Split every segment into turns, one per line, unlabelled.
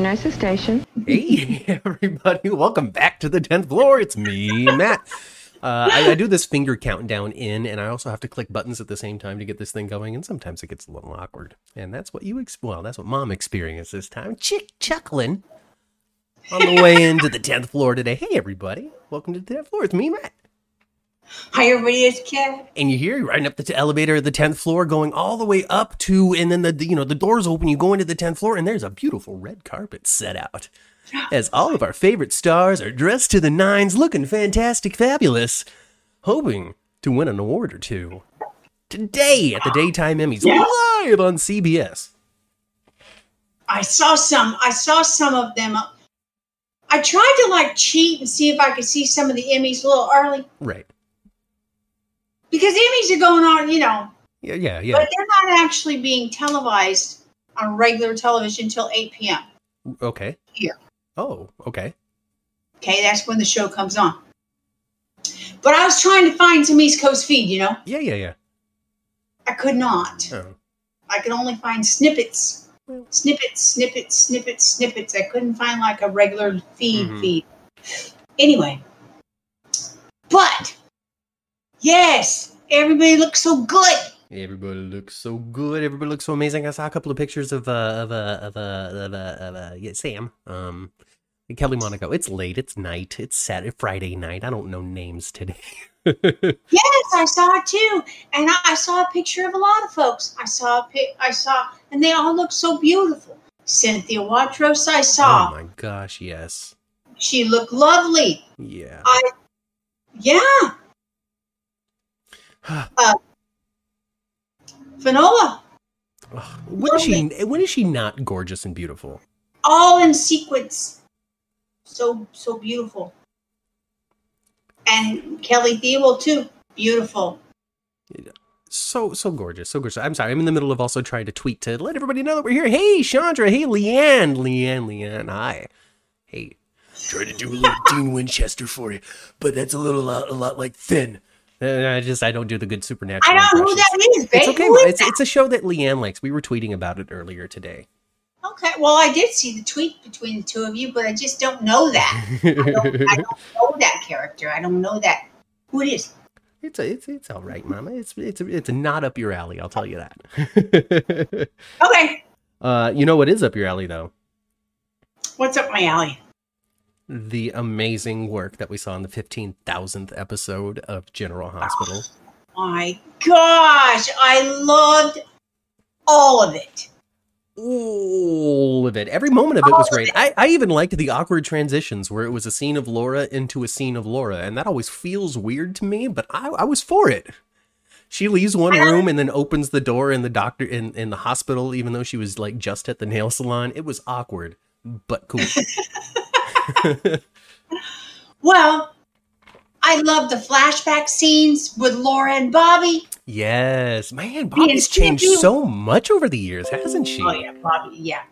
Nurse's station.
Hey, everybody, welcome back to the 10th floor. It's me, Matt. Uh, I, I do this finger countdown in, and I also have to click buttons at the same time to get this thing going, and sometimes it gets a little awkward. And that's what you, ex- well, that's what mom experienced this time. Chick chuckling on the way into the 10th floor today. Hey, everybody, welcome to the 10th floor. It's me, Matt.
Hi, everybody. It's Kat.
And you hear you're riding up the t- elevator at the 10th floor, going all the way up to, and then the, the, you know, the doors open, you go into the 10th floor, and there's a beautiful red carpet set out. As all of our favorite stars are dressed to the nines, looking fantastic, fabulous, hoping to win an award or two. Today at the Daytime Emmys,
Yeah.
live on CBS.
I saw some. I saw some of them. I tried to like cheat and see if I could see some of the Emmys a little early
Right.
Because Emmys are going on, you know,
Yeah, yeah, yeah.
but they're not actually being televised on regular television until 8 p.m.
Okay.
Here.
Oh, okay.
Okay, that's when the show comes on. But I was trying to find some East Coast feed, you know,
Yeah, yeah, yeah.
I could not.
Oh.
I could only find snippets, snippets, snippets, snippets, snippets. I couldn't find like a regular feed
Mhm.
feed. Anyway, but yes, everybody looks so good.
Everybody looks so good. Everybody looks so amazing. I saw a couple of pictures of uh of uh of uh of uh, of uh yeah, Sam. Um Kelly Monaco. It's late. It's night. It's Saturday, Friday night. I don't know names today.
Yes, I saw it too, and I, I saw a picture of a lot of folks. I saw a pic. I saw, and they all look so beautiful. Cynthia Watros, I
oh
saw.
my gosh, yes.
She looked lovely.
Yeah.
I, yeah, Finola,
when is she when is she not gorgeous and beautiful?
all in sequence. So so beautiful. And Kelly Thiebaud too, beautiful.
So so gorgeous, so gorgeous. I'm sorry, I'm in the middle of also trying to tweet to let everybody know that we're here. Hey, Chandra. Hey, Leanne. Leanne. Leanne. Hi. Hey. Try to do a little Dean Winchester for you, but that's a little uh, a lot like thin. I just I don't do the good supernatural.
I don't know who that is, babe.
It's okay. It's it's a show that Leanne likes. We were tweeting about it earlier today.
Okay, well, I did see the tweet between the two of you, but I just don't know that. I don't, I don't know that character. I don't know that who it is.
It's a, it's it's all right, Mama. It's it's it's not up your alley. I'll tell you that.
Okay,
uh, you know what is up your alley though?
what's up my alley?
The amazing work that we saw in the fifteen thousandth episode of General Hospital.
Oh my gosh, I loved all of it.
all of it. Every moment of it was great. I, I even liked the awkward transitions where it was a scene of Laura into a scene of Laura, and that always feels weird to me, but I, I was for it. She leaves one room and then opens the door in the doctor in, in the hospital, even though she was like just at the nail salon. It was awkward, but cool.
Well, I love the flashback scenes with Laura and Bobby.
yes, man, Bobby's changed so much over the years, hasn't she?
Oh yeah, Bobby. Yeah,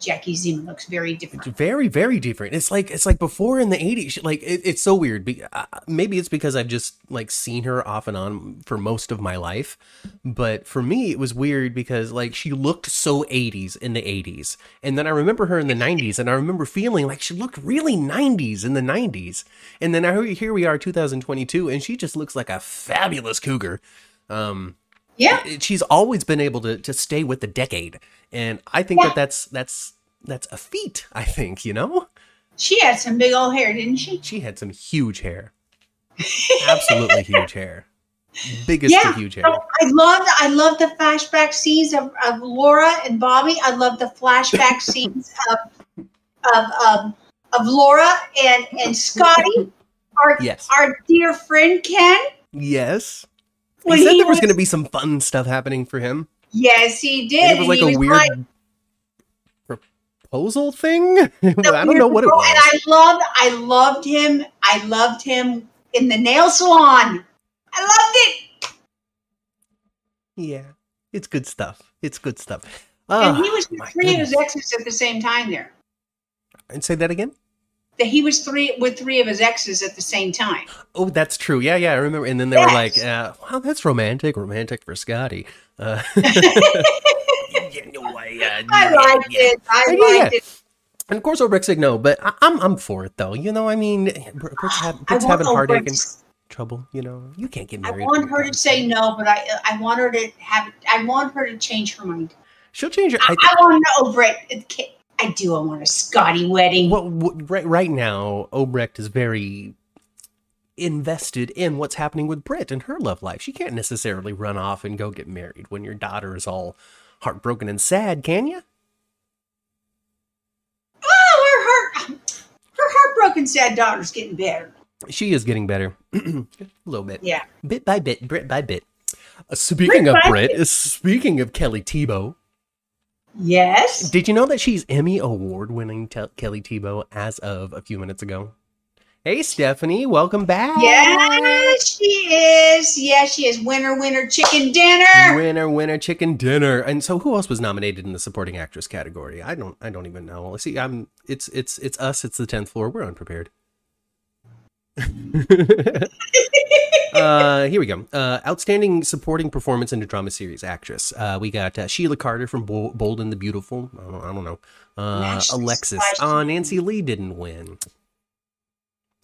Jackie Zeman looks very different.
It's very very different. It's like it's like before in the 80s like it, it's so weird. Be- uh, maybe it's because i've just like seen her off and on for most of my life but for me it was weird because like she looked so 80s in the 80s and then i remember her in the 90s and i remember feeling like she looked really 90s in the 90s and then I, here we are 2022 and she just looks like a fabulous cougar. Um
Yeah,
she's always been able to to stay with the decade and i think
Yeah.
that that's that's that's a feat i think you know
she had some big old hair, didn't she?
she had some huge hair absolutely huge hair biggest
Yeah.
huge hair
I loved I loved the flashback scenes of, of Laura and Bobby. I loved the flashback scenes of of um, of Laura and and Scotty, our
yes
our dear friend Ken.
yes He said
he
there was
was-
going to be some fun stuff happening for him
Yes, he did.
and it was
and
like a weird
like-
proposal thing i don't know what it was.
And I loved I loved him. I loved him in the nail salon. I loved it.
yeah it's good stuff it's good stuff
and
Ah,
he was with three of his exes at the same time there.
and say that again
That he was three with three of his exes at the same time.
Oh, that's true. Yeah, yeah, I remember. And then they were like, uh, "Wow, that's romantic. Romantic for Scotty." Uh, you know, I, uh,
I liked
yeah.
it. I
Yeah, yeah,
liked it.
And of course, said no, but I, I'm I'm for it though. You know, I mean, Br- Britt's, ha- having heartache and trouble. You know, you can't get married.
I want her to say no, but I I want her to have I want her to change her mind.
She'll change her.
I,
I,
I want to know Brett. I do. I want a Scotty wedding.
Well, w- right, right now, Obrecht is very invested in what's happening with Britt and her love life. She can't necessarily run off and go get married when your daughter is all heartbroken and sad, can you?
Oh, her heart, her heartbroken sad daughter's getting better.
She is getting better, a little bit,
Yeah.
bit by bit, Brit by bit. Uh, speaking
Brit
of Brit,
bit.
uh, speaking of Kelly Thiebaud,
Yes.
did you know that she's Emmy award-winning Tel Kelly Thiebaud as of a few minutes ago? Hey, Stephanie, welcome back.
Yes, she is. Yes, she is. Winner, winner, chicken dinner.
Winner, winner, chicken dinner. And so, who else was nominated in the supporting actress category? I don't, I don't even know. See, I'm, it's, it's, it's us. It's the tenth floor. We're unprepared. uh, here we go. Uh, outstanding supporting performance in a drama series actress. Uh, we got uh, Sheila Carter from Bo- Bold and the Beautiful. I don't, I don't know. Uh, Alexis. Uh, Nancy Lee didn't win.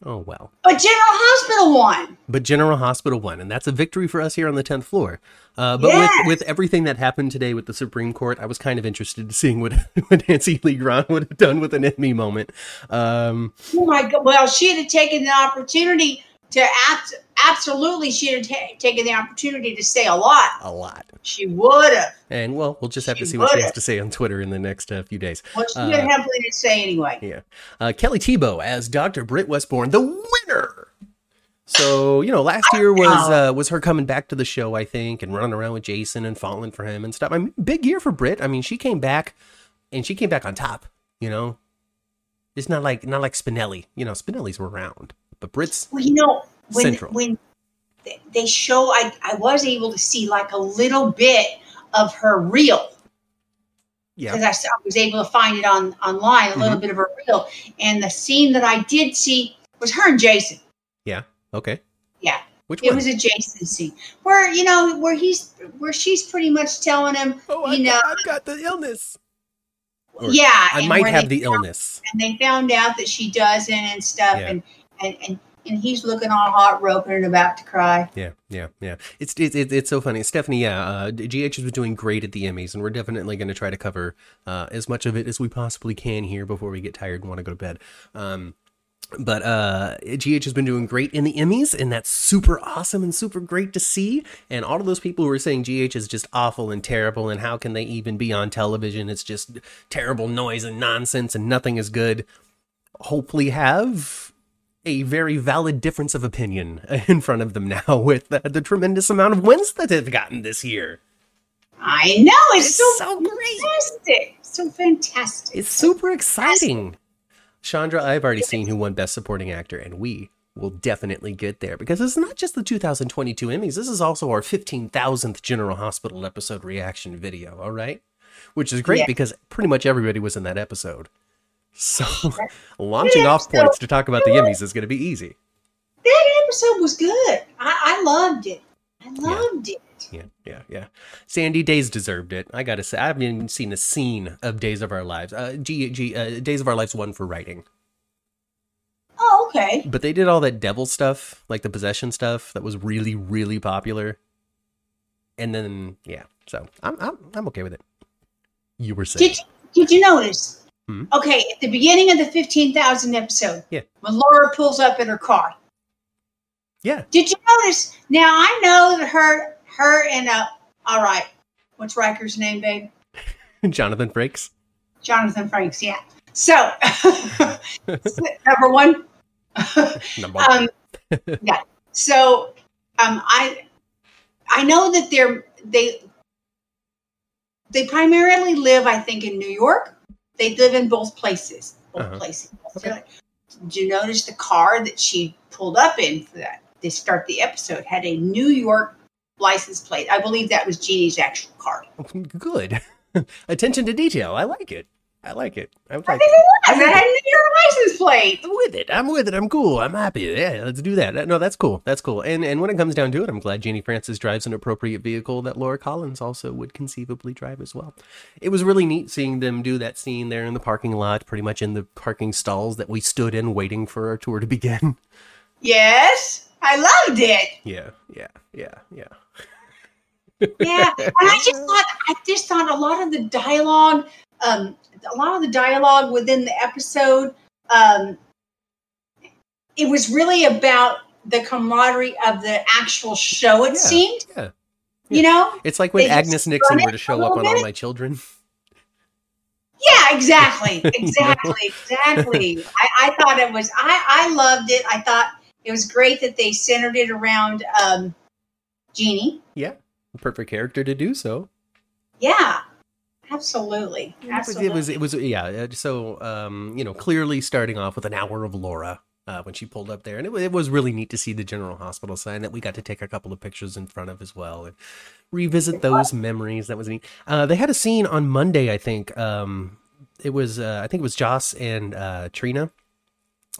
Oh well.
But General Hospital won.
But General Hospital won, and that's a victory for us here on the tenth floor. Uh, but
Yes.
with with everything that happened today with the Supreme Court, I was kind of interested to seeing what, what Nancy Lee Grant would have done with an Emmy moment. Um,
Oh my God. Well, she'd have taken the opportunity to abs- absolutely, she'd have taken the opportunity to say a lot.
a lot,
She would have.
and well, we'll just have to
She
see what she has to say on Twitter in the next uh, few days.
Well, she
Uh,
didn't have plenty to say anyway.
Yeah, uh, Kelly Thiebaud as Dr. Britt Westbourne, the winner. So you know, last year was uh, was her coming back to the show, I think, and running around with Jason and falling for him and stuff. I mean, big year for Britt. I mean, she came back, and she came back on top. You know, it's not like not like Spinelli. You know, Spinelli's were around, but Britt's
Well, you know, when
Central.
when they- they show, I I was able to see like a little bit of her reel
yeah,
because I, s- I was able to find it on online a little
Mhm.
bit of her reel, and the scene that I did see was her and Jason. Yeah.
Okay,
Yeah.
Which
It
one?
was a Jason scene where you know where he's where she's pretty much telling him,
oh,
you know,
I've got the illness. Or,
yeah,
I might have the
found-
illness.
and they found out that she doesn't and stuff,
Yeah.
and, and and and he's looking all heartbroken and about to cry.
Yeah, yeah, yeah. It's it's it's it's so funny, Stephanie. Yeah, uh, GH has been doing great at the Emmys, and we're definitely going to try to cover uh, as much of it as we possibly can here before we get tired and want to go to bed. Um, but uh, GH has been doing great in the Emmys, and that's super awesome and super great to see. And all of those people who are saying GH is just awful and terrible, and how can they even be on television? It's just terrible noise and nonsense, and nothing is good. Hopefully, have a very valid difference of opinion in front of them now with the, the tremendous amount of wins that they've gotten this year.
I know it's,
It's
so,
so great.
fantastic, so fantastic.
It's super exciting. Chandra, I've already seen who won Best Supporting Actor, and we will definitely get there because it's not just the 2022 Emmys. This is also our 15,000th General Hospital episode reaction video, all right? Which is great
Yeah.
because pretty much everybody was in that episode. So launching off points to talk about the Emmys is going to be easy.
that episode was good. I, I loved it. I loved it.
Yeah, yeah, yeah. Sandy Days deserved it. I gotta say, I haven't even seen a scene of Days of Our Lives. Uh, G, G, uh, Days of Our Lives won for writing,
Oh, okay.
but they did all that devil stuff, like the possession stuff, that was really, really popular. And then, yeah, so I'm, I'm, I'm okay with it. You were saying,
Did Did you notice?
Hmm?
Okay, at the beginning of the fifteen thousand episode,
Yeah.
when Laura pulls up in her car,
yeah,
did you notice? Now I know that her, her and uh, all right, what's Riker's name, babe?
Jonathan Frakes.
Jonathan Franks. Yeah. So number one.
Number
um, yeah. So um, I I know that they're they they primarily live, I think, in New York. They live in both places. Both
Uh-huh.
places.
Okay.
Did you notice the car that she pulled up in for that? They start the episode had a New York license plate. I believe that was Genie's actual car.
Good. Attention to detail. I like it. I like it. I
I
like
think
it.
it was. It had York license plate.
I'm with it. I'm with it. I'm cool. I'm happy. Yeah, let's do that. No, that's cool. That's cool. And and when it comes down to it, I'm glad Genie Francis drives an appropriate vehicle that Laura Collins also would conceivably drive as well. It was really neat seeing them do that scene there in the parking lot, pretty much in the parking stalls that we stood in waiting for our tour to begin.
Yes, I loved it.
Yeah, yeah, yeah, yeah.
Yeah, and I just thought, I just thought a lot of the dialogue, um, a lot of the dialogue within the episode, um, it was really about the camaraderie of the actual show. It
Yeah,
seemed,
yeah.
you know.
It's like when Agnes Nixon were to show up on All. My Children.
Yeah, exactly, exactly, exactly. I, I thought it was. I I loved it. I thought it was great that they centered it around um, Genie.
Yeah, perfect character to do so.
Yeah, absolutely,
It was,
absolutely.
it was, it was, yeah. uh, So, um, you know, clearly starting off with an hour of Laura uh, when she pulled up there, and it, it was really neat to see the General Hospital sign that we got to take a couple of pictures in front of as well and revisit those memories. That was neat. Uh, they had a scene on Monday, I think. Um, it was, uh, I think it was Joss and uh, Trina.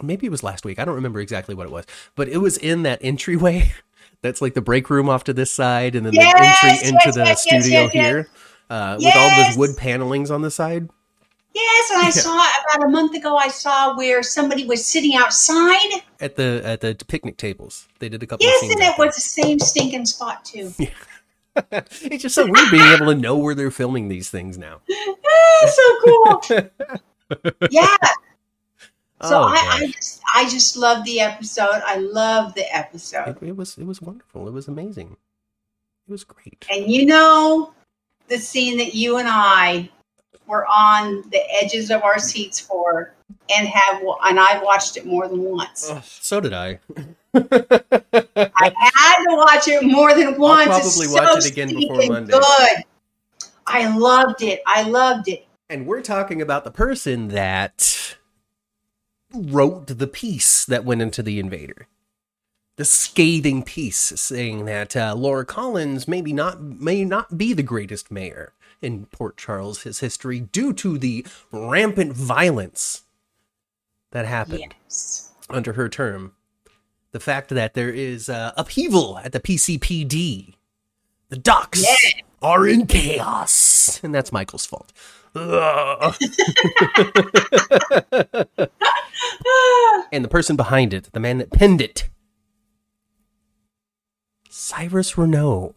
Maybe it was last week. I don't remember exactly what it was, but it was in that entryway. That's like the break room off to this side, and then
Yes,
the entry into
yes,
the
yes,
studio here. Uh, with all those wood panelings on the side.
Yes, and I
Yeah.
saw about a month ago. I saw where somebody was sitting outside.
at the at the picnic tables. They did a couple.
Yes,
of
and it was the same stinking spot too.
there. it's just so weird being able to know where they're filming these things now.
So cool. yeah. So
Oh,
I, I just I just love the episode. I love the episode.
it, it was it was wonderful. It was amazing. It was great.
And you know the scene that you and I were on the edges of our seats for and have and I've watched it more than once.
Oh, so did I.
I had to watch it more than once. It's
probably
so
watch it again before Monday.
Good. I loved it. I loved it.
and we're talking about the person that wrote the piece that went into the invader the scathing piece saying that uh, Laura Collins maybe not may not be the greatest mayor in Port Charles his history due to the rampant violence that happened
Yes.
under her term the fact that there is uh, upheaval at the PCPD the docks
Yeah.
are in chaos and that's Michael's fault and the person behind it, the man that penned it, Cyrus Renault,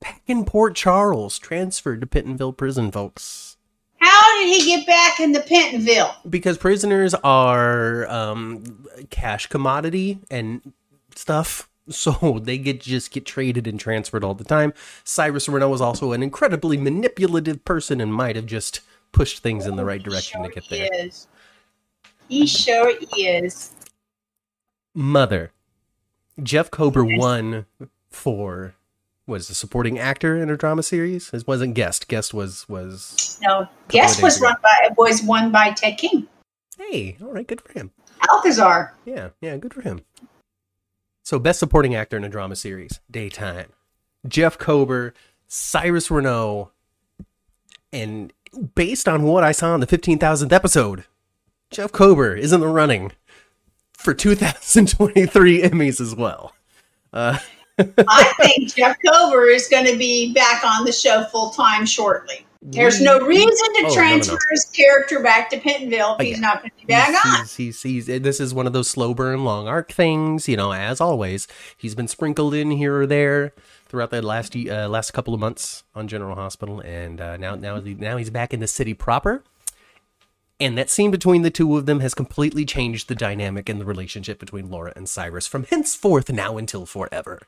back in Port Charles, transferred to Pentonville prison, folks.
How did he get back into Pentonville?
Because prisoners are um, cash commodity and stuff, so they get just get traded and transferred all the time. Cyrus Renault was also an incredibly manipulative person and might have just pushed things in the right direction to
Sure
get
he
there.
Is. He sure is.
Mother. Jeff Kober
Yes.
won for was a supporting actor in a drama series. It wasn't guest. Guest was was
No,
guest
was run by was won by Ted King.
hey, all right, good for him.
Alcazar.
Yeah, yeah, good for him. So best supporting actor in a drama series, daytime. Jeff Kober, Cyrus Renault, and based on what I saw in the fifteen thousandth episode, Jeff Kober is in the running for 2023 Emmys as well. Uh,
I think Jeff Kober is going to be back on the show full time shortly. There's no reason to
Oh, no, no,
transfer
no.
his character back to Pentonville if he's not going to be back
he's,
on.
he's, he's, he's- this is one of those slow burn, long arc things. You know, as always, he's been sprinkled in here or there throughout the last uh, last couple of months on General Hospital, and uh, now now now he's back in the city proper. And that scene between the two of them has completely changed the dynamic and the relationship between Laura and Cyrus from henceforth now until forever.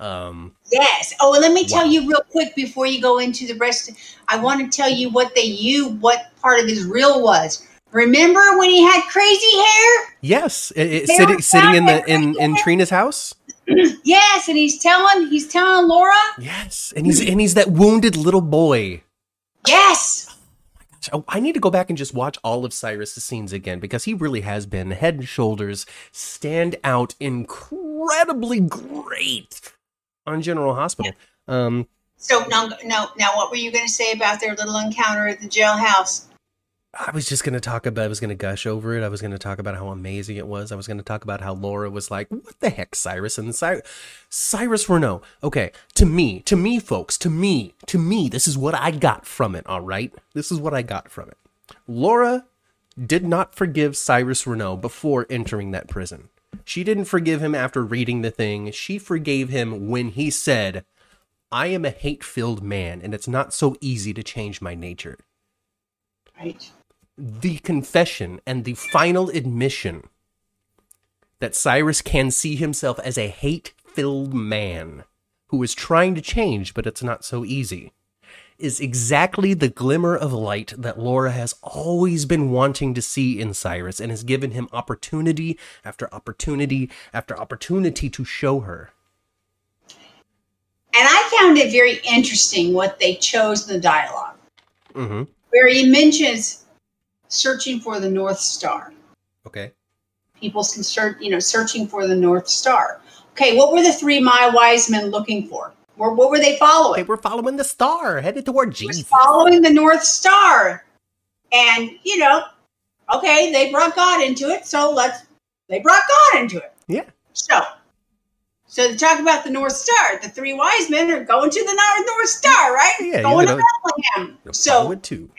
Um,
Yes. Oh, let me tell
Wow.
you real quick before you go into the rest. I want to tell you what they you what part of his reel was. Remember when he had crazy hair?
yes, it, it- sitting sitting in the in in. Trina's house.
Yes, and he's telling he's telling Laura.
Yes, and he's and he's that wounded little boy.
Yes.
Oh, I need to go back and just watch all of Cyrus's scenes again because he really has been head and shoulders stand out incredibly great on General Hospital. Um,
So no, no. Now, what were you going to say about their little encounter at the jailhouse?
I was just going to talk about, I was going to gush over it. I was going to talk about how amazing it was. I was going to talk about how Laura was like, what the heck, Cyrus? And Cy- Cyrus Renault. Okay, to me, to me, folks, to me, to me, this is what I got from it, all right? This is what I got from it. Laura did not forgive Cyrus Renault before entering that prison. She didn't forgive him after reading the thing. She forgave him when he said, I am a hate filled man, and it's not so easy to change my nature
Right.
the confession and the final admission that Cyrus can see himself as a hate filled man who is trying to change, but it's not so easy, is exactly the glimmer of light that Laura has always been wanting to see in Cyrus and has given him opportunity after opportunity after opportunity to show her.
And I found it very interesting what they chose in the dialogue,
Mm-hmm.
where he mentions searching for the North Star.
Okay.
People's concern, you know, searching for the North Star. Okay, what were the three my wise men looking for? Or what were they following?
They we're following the star, headed toward Jesus.
following the North Star. And, you know, okay, they brought God into it, so let's they brought God into it.
Yeah.
So so to talk about the North Star, the three wise men are going to the North North Star, right?
Yeah,
going to Bethlehem. So
too.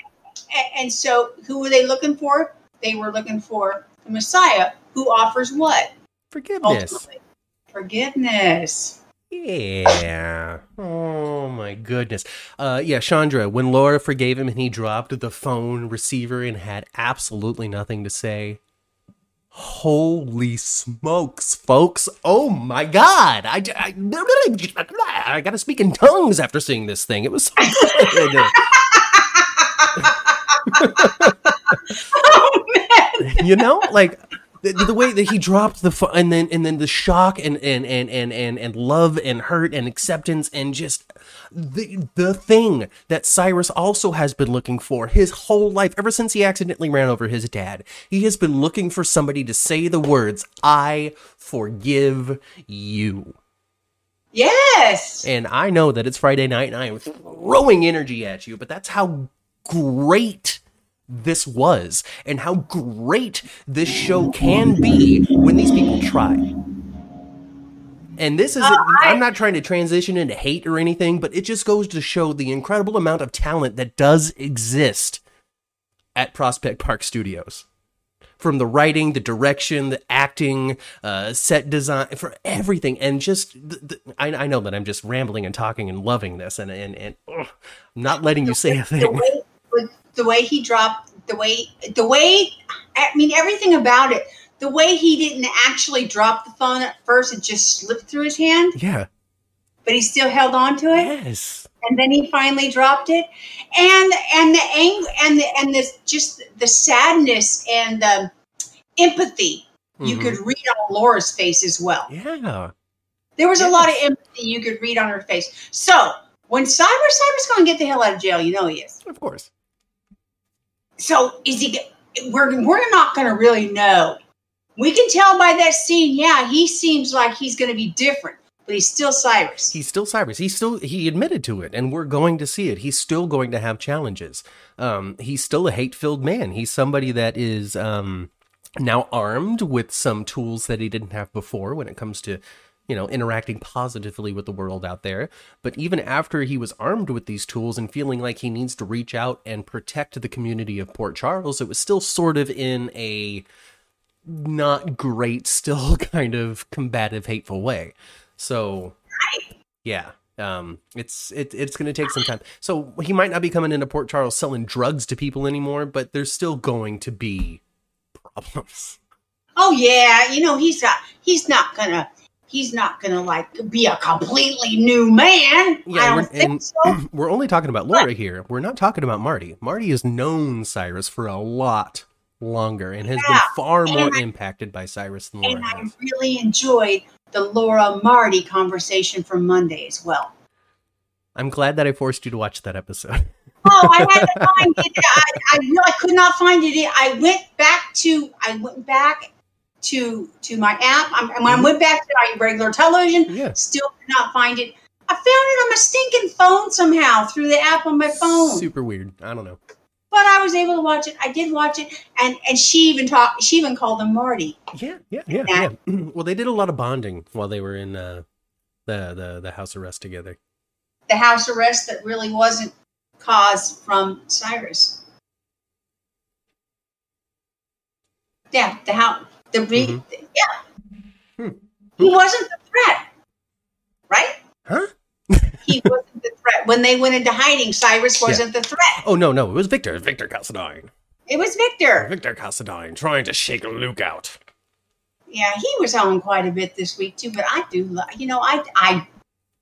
and so who were they looking for? They were looking for the Messiah who offers what?
Forgiveness.
Ultimately. Forgiveness.
Yeah. Oh my goodness. Uh yeah, Chandra, when Laura forgave him and he dropped the phone receiver and had absolutely nothing to say. Holy smokes, folks. Oh my god. I, I, I got to speak in tongues after seeing this thing. It was so good.
oh man.
you know like the, the way that he dropped the fu- and then and then the shock and and and and and, and love and hurt and acceptance and just the the thing that Cyrus also has been looking for his whole life ever since he accidentally ran over his dad he has been looking for somebody to say the words I forgive you
Yes.
and I know that it's Friday night and I am throwing energy at you, but that's how great this was and how great this show can be when these people try. And this is,
Uh, I-
I'm not trying to transition into hate or anything, but it just goes to show the incredible amount of talent that does exist at Prospect Park Studios from the writing, the direction, the acting, uh, set design, for everything, and just the, the, I, I know that I'm just rambling and talking and loving this, and and and ugh, I'm not letting you say a thing.
The way he dropped the way the way I mean everything about it. The way he didn't actually drop the phone at first, it just slipped through his hand,
Yeah.
but he still held on to it,
Yes.
and then he finally dropped it, and and the ang and the and this just the sadness and the empathy you
Mhm.
could read on Laura's face as well.
Yeah.
There was a lot of empathy you could read on her face. So when Cyber Cyber's going to get the hell out of jail, you know he is.
Of course.
So is he? We're we're not going to really know. We can tell by that scene. Yeah, he seems like he's going to be different, but he's still Cyrus.
He's still Cyrus. He's still he admitted to it, and we're going to see it. He's still going to have challenges. Um, he's still a hate-filled man. He's somebody that is um now armed with some tools that he didn't have before when it comes to you know interacting positively with the world out there but even after he was armed with these tools and feeling like he needs to reach out and protect the community of port charles it was still sort of in a not great still kind of combative hateful way so yeah um it's it, it's going to take some time so he might not be coming into port charles selling drugs to people anymore but there's still going to be problems
oh yeah, you know he's not. He's not gonna. He's not gonna like be a completely new man.
Yeah,
I
we're-
think so.
we're only talking about Laura here. We're not talking about Marty. Marty has known Cyrus for a lot longer and has been far more
I-
impacted by Cyrus than Laura
And I
has.
really enjoyed the Laura Marty conversation from Monday as well.
I'm glad that I forced you to watch that episode.
Oh, I had to find it. I, I really could not find it. I went back to I went back to to my app. I'm, when I went back to my regular television,
Yeah.
still could not find it. I found it on my stinking phone somehow through the app on my phone.
Super weird. I don't know.
but I was able to watch it. I did watch it, and and she even talked. She even called him Marty.
Yeah, yeah, yeah, yeah. Well, they did a lot of bonding while they were in uh, the the the house arrest together.
The house arrest that really wasn't caused from Cyrus. Yeah, the house. The re-
Mhm.
yeah.
Hmm.
He wasn't the threat, right?
Huh?
He wasn't the threat when they went into hiding. Cyrus wasn't the threat.
Oh no, no, it was Victor. It was Victor Cassadine.
It was Victor.
Victor Cassadine trying to shake Luke out.
Yeah, he was on quite a bit this week too. But I do, lo- you know, I I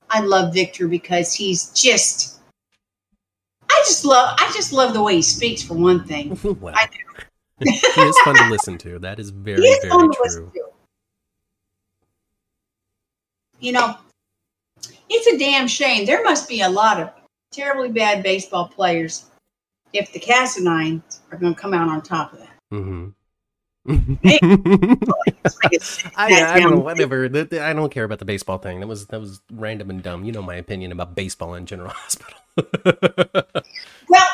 I love Victor because he's just. I just love. I just love the way he speaks. For one thing,
well,
I
he is fun to listen to. That is very,
is
very
fun to listen
true.
to. You know, it's a damn shame. There must be a lot of terribly bad baseball players if the Cassadines are going to come out on top of that.
Mm-hmm.
Hey. It's like it's-
I, I don't know, whatever. I don't care about the baseball thing. That was that was random and dumb. You know my opinion about baseball in General Hospital.
Well,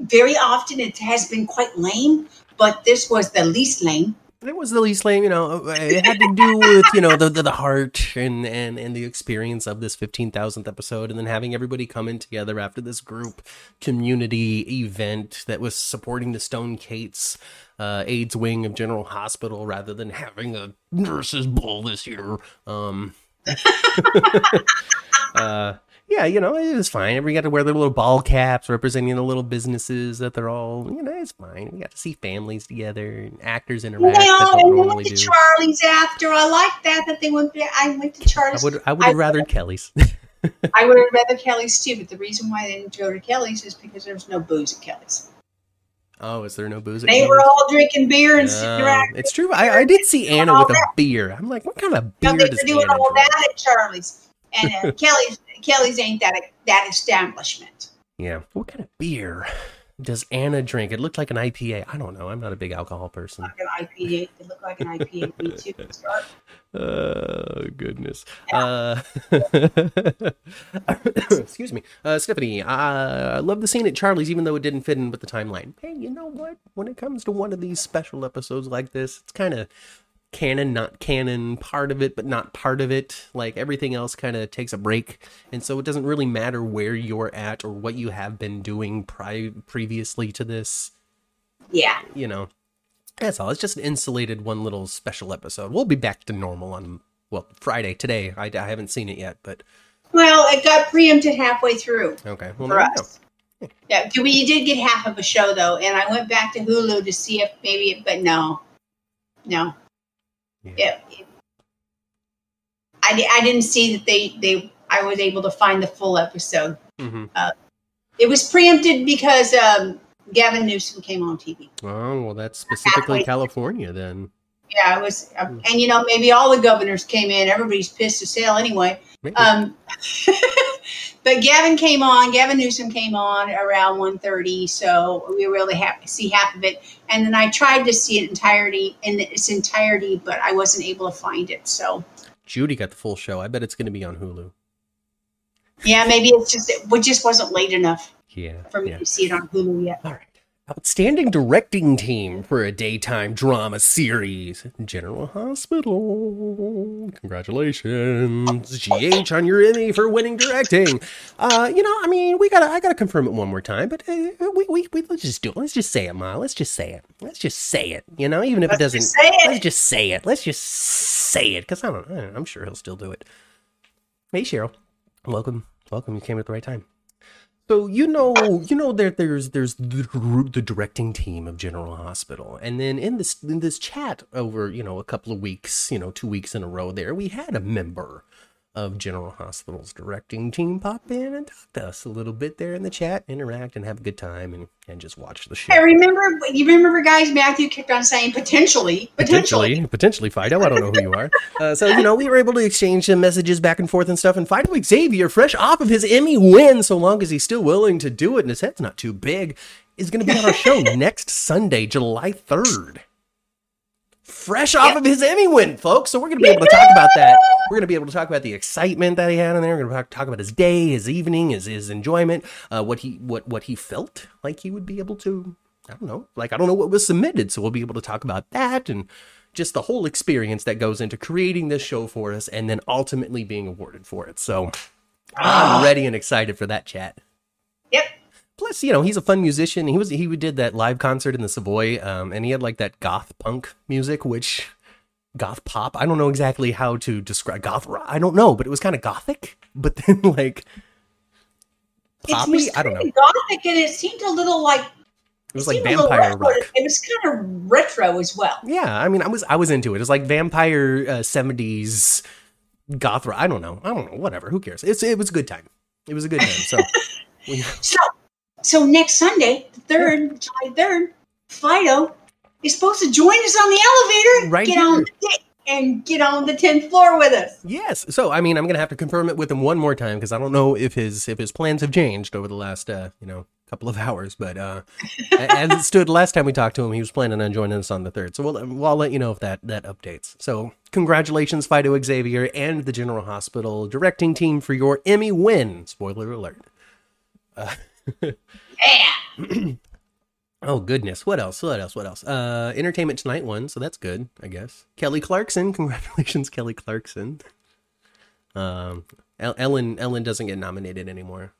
very often it has been quite lame, but this was the least lame.
it was the least lame, you know. It had to do with you know the the, the heart and, and and the experience of this fifteen thousandth episode, and then having everybody come in together after this group community event that was supporting the Stone Cates uh, AIDS wing of General Hospital rather than having a nurses ball this year. Um, uh, yeah, you know, it was fine. Everybody got to wear their little ball caps representing the little businesses that they're all, you know, it's fine. We got to see families together and actors interact that
all and they went to
do.
Charlie's after. I like that that they went. I went to
I
Charlie's.
would I would have rathered Kelly's.
I would have rather Kelly's too, but the reason why they didn't go to Kelly's is because there was no booze at Kelly's.
oh, is there no booze? at
They were all drinking beer and sitting around.
it's true. I, I did see Anna with a beer. I'm like, what kind of beer
know, they were doing
Anna
all
drink?
that at Charlie's, and uh, Kelly's. Kelly's ain't that that establishment.
Yeah. What kind of beer does Anna drink? It looked like an IPA. I don't know. I'm not a big alcohol person.
Like an IPA. It look like an IPA me too.
Oh goodness. Uh, excuse me, uh, Stephanie. I love the scene at Charlie's, even though it didn't fit in with the timeline. Hey, you know what? When it comes to one of these special episodes like this, it's kind of canon, not canon, part of it, but not part of it. Like everything else, kind of takes a break, and so it doesn't really matter where you're at or what you have been doing pri- previously to this
Yeah.
you know, that's all. It's just an insulated one little special episode. We'll be back to normal on well Friday today. I, I haven't seen it yet, but
Well, it got preempted halfway through
okay. Well,
for us. Yeah, we did get half of a show though, and I went back to Hulu to see if maybe, but no, no,
Yeah.
it- I, I didn't see that they they I was able to find the full episode.
Mhm.
It was preempted because um, Gavin Newsom came on TV.
Oh well, that's specifically
Halfway.
California then.
Yeah, it was, um, and you know maybe all the governors came in. Everybody's pissed as hell anyway. Um, but Gavin came on. Gavin Newsom came on around 1.30, so we were really happy to see half of it. And then I tried to see it entirety in its entirety, but I wasn't able to find it. So
Judy got the full show. I bet it's going to be on Hulu.
yeah, maybe it's just it just wasn't late enough
Yeah.
for me
yeah.
to see it on Hulu yet.
All right. Outstanding directing team for a daytime drama series. General Hospital. Congratulations, GH, on your Emmy for winning directing. Uh, you know, I mean, we gotta, I gotta confirm it one more time, but uh, we, we, we, let's just do it. Let's just say it, Ma. Let's just say it. Let's just say it. You know, even if it
Let's
doesn't,
just it.
let's just say it. Let's just say it, because I don't, I don't know. I'm sure he'll still do it. Hey, Cheryl. Welcome, welcome. You came at the right time. So you know, you know that there's there's the, the directing team of General Hospital, and then in this in this chat over you know a couple of weeks, you know two weeks in a row, there we had a member of General Hospital's directing team pop in and talk to us a little bit there in the chat, interact and have a good time, and and just watch the show.
I remember, you remember, guys. Matthew kept on saying potentially, potentially.
Potentially, potentially Phideaux. I don't know who you are. Uh, so you know, we were able to exchange some messages back and forth and stuff. And Phideaux Xavier, fresh off of his Emmy win, so long as he's still willing to do it and his head's not too big, is going to be on our show next Sunday, July third. Fresh off of his Emmy win, folks. So we're going to be able to talk about that. We're going to be able to talk about the excitement that he had in there. We're going to talk about his day, his evening, his his enjoyment, uh, what he what what he felt like he would be able to. I don't know. Like I don't know what was submitted, so we'll be able to talk about that and just the whole experience that goes into creating this show for us and then ultimately being awarded for it. So I'm ready and excited for that chat.
Yep.
Plus, you know, he's a fun musician. He was he did that live concert in the Savoy, um, and he had like that goth punk music, which goth pop. I don't know exactly how to describe goth rock. I don't know, but it was kind of gothic. But then like poppy.
It
I don't know.
Gothic, and it seemed a little like
It was like
a little
vampire rock.
It was kind of retro as well.
Yeah, I mean, I was I was into it. It was like vampire uh, '70s goth rock. I don't know. I don't know. Whatever. Who cares? It's it was a good time. It was a good time. So
So, so next Sunday, the third, July third, Phideaux is supposed to join us on the elevator.
Right
get
here.
on the deck and get on the tenth floor with us.
yes. So I mean, I'm gonna have to confirm it with him one more time because I don't know if his if his plans have changed over the last uh, you know couple of hours. But uh, as it stood last time we talked to him, he was planning on joining us on the third. So we'll, well I'll let you know if that that updates. So congratulations, Phideaux Xavier and the General Hospital directing team for your Emmy win. Spoiler alert.
Yeah.
Oh goodness, what else? What else? What else? Uh, Entertainment Tonight won, so that's good, I guess. Kelly Clarkson, congratulations, Kelly Clarkson. Um, El- Ellen Ellen doesn't get nominated anymore.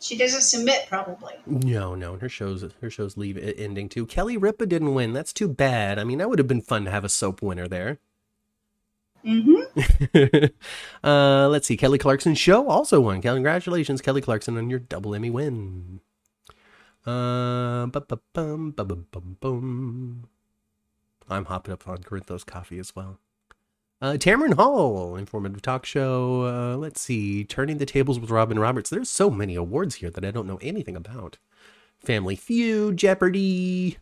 She doesn't submit, probably.
No, no, her shows her shows leave it ending too. Kelly Ripa didn't win. That's too bad. I mean, that would have been fun to have a soap winner there.
Mm-hmm.
uh, let's see. Kelly Clarkson show also won. Congratulations, Kelly Clarkson, on your double Emmy win. Uh. I'm hopping up on Corinthos coffee as well. Uh, Tamron Hall, informative talk show. Uh, let's see. Turning the tables with Robin Roberts. There's so many awards here that I don't know anything about. Family Feud, Jeopardy.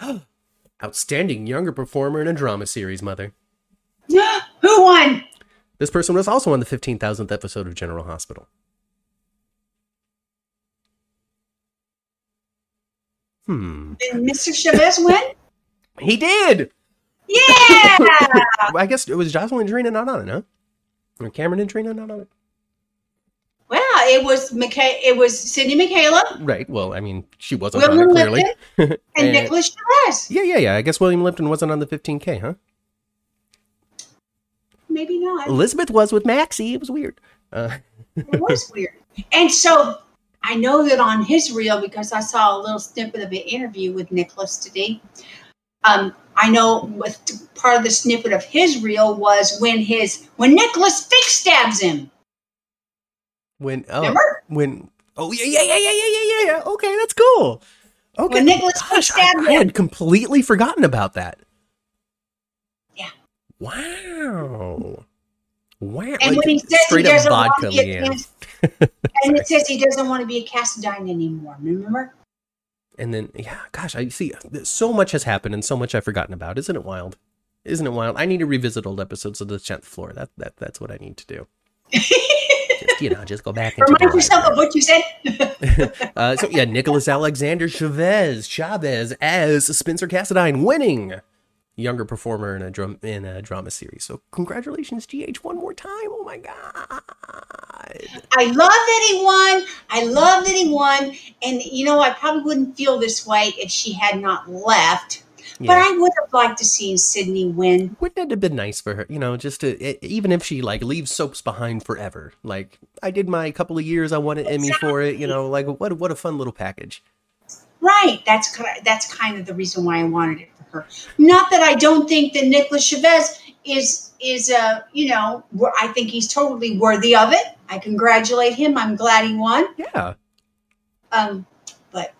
Outstanding younger performer in a drama series, mother.
Who won?
This person was also on the 15,000th episode of General Hospital. Hmm.
Did Mr. Chavez win?
He did!
Yeah.
I guess it was Jocelyn and Trina not on it, huh? Or Cameron and Trina not on it?
well, it was McKay. It was Sydney Mikayla,
Right. Well, I mean, she wasn't on it, clearly.
Lipton, and
And-
Nicholas Chavez.
Yeah, yeah, yeah. I guess William Lipton wasn't on the 15K, huh?
maybe not.
Elizabeth was with Maxie. It was weird. Uh.
it was weird. And so I know that on his reel, because I saw a little snippet of an interview with Nicholas today. Um, I know with part of the snippet of his reel was when his when Nicholas Fix stabs him.
When oh
Remember?
when oh yeah yeah yeah yeah yeah yeah yeah okay that's cool. Okay,
when Nicholas
Fix stabs
him.
I had completely forgotten about that. Wow. Wow.
And
Like,
when he says he doesn't want
vodka,
to be a
Leanne.
Cas- and it says he doesn't want to be a Cassadine anymore. Remember?
And then, yeah, gosh, I see so much has happened and so much I've forgotten about. Isn't it wild? Isn't it wild? I need to revisit old episodes of the 10th floor. That, that That's what I need to do. Just, you know, just go back and
Remind yourself of what you said.
uh, so yeah, Nicholas Alexander Chavez Chavez as Spencer Cassadine, winning younger performer in a drum in a drama series. So congratulations, GH, one more time. Oh my god!
I love won. I love won. And you know, I probably wouldn't feel this way if she had not left. But I would have liked to see Sydney win.
Wouldn't it have been nice for her, you know, just to e- even if she like leaves soaps behind forever? Like I did my couple of years, I won an Emmy for it. You know, like what what a fun little package.
Right. That's kind of, that's kind of the reason why I wanted it for her. Not that I don't think that Nicholas Chavez is is uh you know I think he's totally worthy of it. I congratulate him. I'm glad he won.
Yeah,
Um, but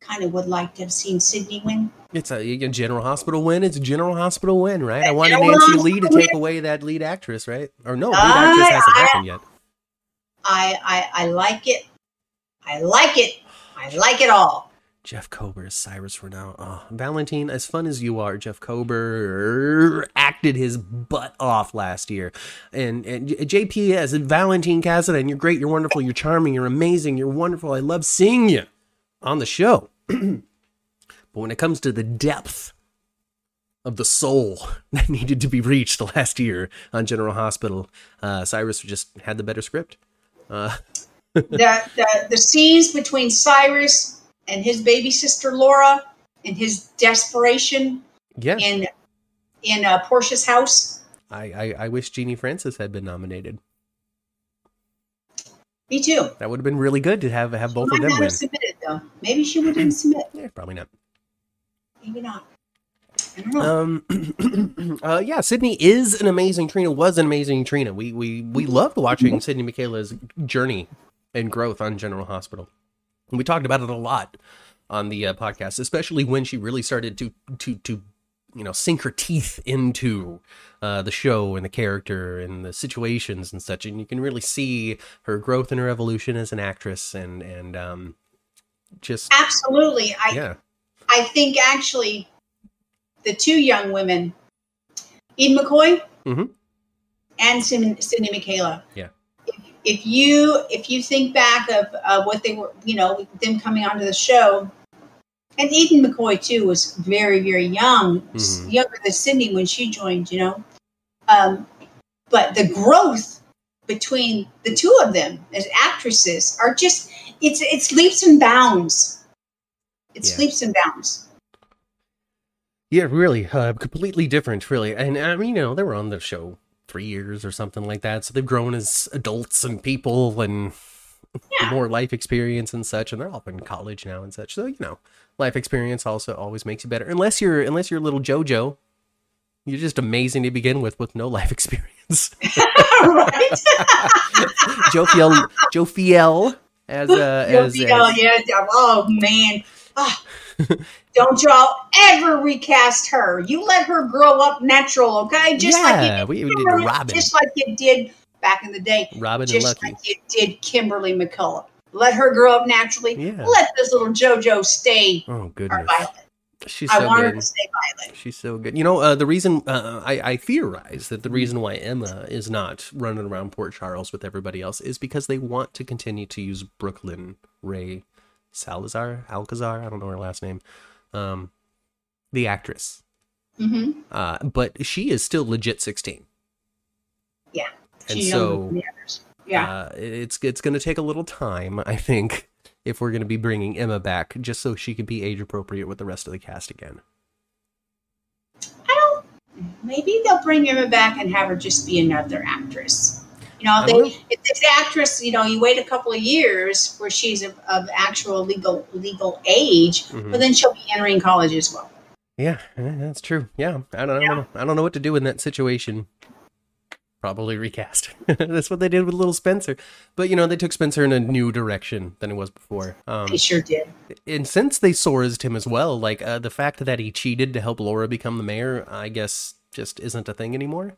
kind of would like to have seen Sydney win.
it's a, a General Hospital win. It's a General Hospital win, right? I wanted
General
Nancy
Hospital
Lee to
win.
take away that lead actress, right? Or no, lead
I-
actress hasn't
I-
happened yet.
I I, I like it. I like it. I like it all.
Jeff Kober as Cyrus Renault. Oh, Valentine, as fun as you are, Jeff Kober acted his butt off last year. And, and J- JP as Valentine Cassadine, you're great, you're wonderful, you're charming, you're amazing, you're wonderful. I love seeing you on the show. but when it comes to the depth of the soul that needed to be reached last year on General Hospital. Uh, Cyrus just had the better script. Uh,
the, the the scenes between Cyrus and his baby sister Laura and his desperation
yeah,
in in uh, Portia's house.
I, I I wish Genie Francis had been nominated.
Me too.
That would have been really good to have have both
Might
of them
not
win.
submitted though. Maybe she wouldn't submit.
Yeah, probably not.
Maybe not. I don't know.
Um, uh, yeah, Sydney is an amazing Trina. Was an amazing Trina. We we we loved watching Sydney Mikayla's journey and growth on General Hospital. And we talked about it a lot on the uh, podcast, especially when she really started to to to you know sink her teeth into uh, the show and the character and the situations and such, and you can really see her growth and her evolution as an actress and and um, just
Absolutely. I
yeah
I think actually the two young women, Eden McCoy
Mhm.
and Sydney Mikayla.
Yeah.
If, you if you think back of uh, what they were, you know, them coming onto the show, and Eden McCoy too was very very young,
Mhm.
younger than Sydney when she joined. You know, um, but the growth between the two of them as actresses are just it's it's leaps and bounds. It's
Yeah.
leaps and bounds.
Yeah, really, uh, completely different, really. And I mean, you know, they were on the show three years or something like that, so they've grown as adults and people and
Yeah.
more life experience and such. And they're all in college now and such, so you know, life experience also always makes you better. Unless you're unless you're little JoJo, you're just amazing to begin with with no life experience.
right?
Jophielle, Joe Fiel as uh, as,
oh,
as
yeah. Oh, man. Ah. Don't y'all ever recast her. You let her grow up natural, okay? Just like
Yeah,
you
we- we did Robin.
Just like you did back in the day.
Robin and
Just
Lucky.
like you did Kimberly McCullough. Let her grow up naturally.
Yeah.
Let this little JoJo stay
Oh goodness, she's
I
so
want
good.
her to stay Violet.
She's so good. You know, uh, the reason uh, I, I theorize that the reason why Emma is not running around Port Charles with everybody else is because they want to continue to use Brooklyn Ray Salazar, Alcazar, I don't know her last name, um, the actress.
hmm
Uh, but she is still legit 16.
Yeah.
And
She's
so-
younger than the others. Yeah.
Uh, it's it's going to take a little time, I think, if we're going to be bringing Emma back, just so she can be age appropriate with the rest of the cast again.
I don't. Maybe they'll bring Emma back and have her just be another actress. You know,
I
they, if this actress, you know, you wait a couple of years where she's of, of actual legal legal age,
Mhm.
but then she'll be entering college as well.
Yeah, that's true. Yeah, I don't, I don't know. I don't know what to do in that situation. Probably recast. that's what they did with Little Spencer. But you know, they took Spencer in a new direction than it was before. Um,
They sure did.
and since they SORASed him as well, like uh, the fact that he cheated to help Laura become the mayor, I guess just isn't a thing anymore.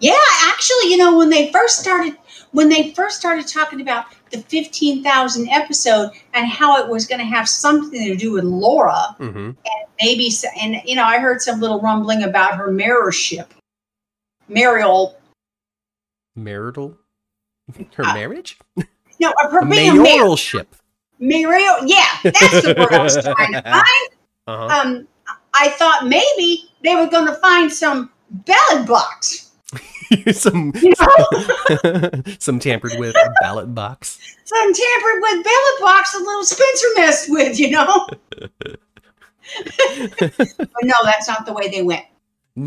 Yeah, actually, you know, when they first started, when they first started talking about the fifteen thousand episode and how it was going to have something to do with Laura,
Mm-hmm.
maybe, and you know, I heard some little rumbling about her mayorship, mayoral
Marital, her
Uh,
marriage,
No, of her being a mayor.
mayoralship.
Mayoral, yeah, that's the word I was trying to find.
Uh-huh.
Um, I thought maybe they were going to find some ballot box.
some
You know,
some tampered with ballot box.
some tampered with ballot box a little Spencer messed with. You know, but no, that's not the way they went.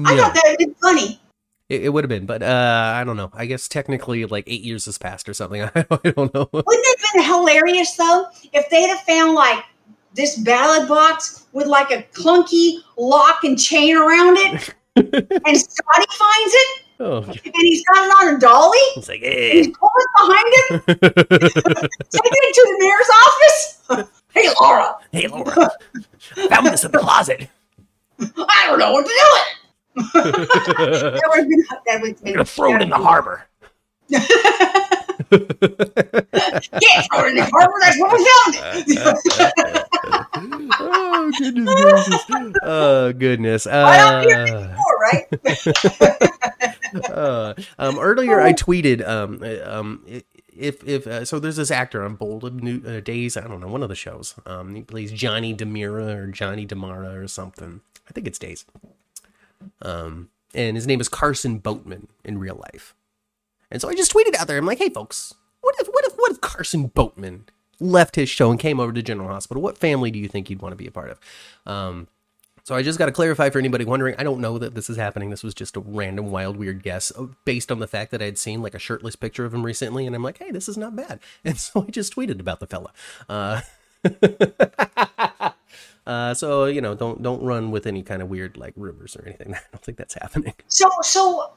I thought that would be funny.
It, it would have been, but uh, I don't know. I guess technically, like eight years has passed or something. I don't know.
Wouldn't it have been hilarious though if they'd have found like this ballot box with like a clunky lock and chain around it, and Scotty finds it
Oh,
and he's got it on a dolly.
it's like, eh.
he's pulling behind him, taking it to the mayor's office. hey, Laura,
hey, Laura, found this in the closet.
I don't know what to do with it. that would been that would
I'm
been
gonna throw it in the harbor.
yeah, throw it in the harbor. That's where we found it.
oh goodness gracious! Oh goodness!
Right up here
Uh,
before, right?
uh, um, earlier I tweeted um, uh, um, if if uh, so there's this actor on Bold of New uh, Days I don't know one of the shows um, he plays Johnny DiMera or Johnny Demara or something I think it's days. Um, and his name is Carson Boatman in real life. And so I just tweeted out there. I'm like, hey, folks, what if what if what if Carson Boatman left his show and came over to General Hospital? What family do you think he'd want to be a part of? Um, so I just got to clarify for anybody wondering. I don't know that this is happening. This was just a random, wild, weird guess uh, based on the fact that I had seen like a shirtless picture of him recently, and I'm like, hey, this is not bad. And so I just tweeted about the fella. Uh, uh, so you know, don't don't run with any kind of weird like rumors or anything. I don't think that's happening.
So so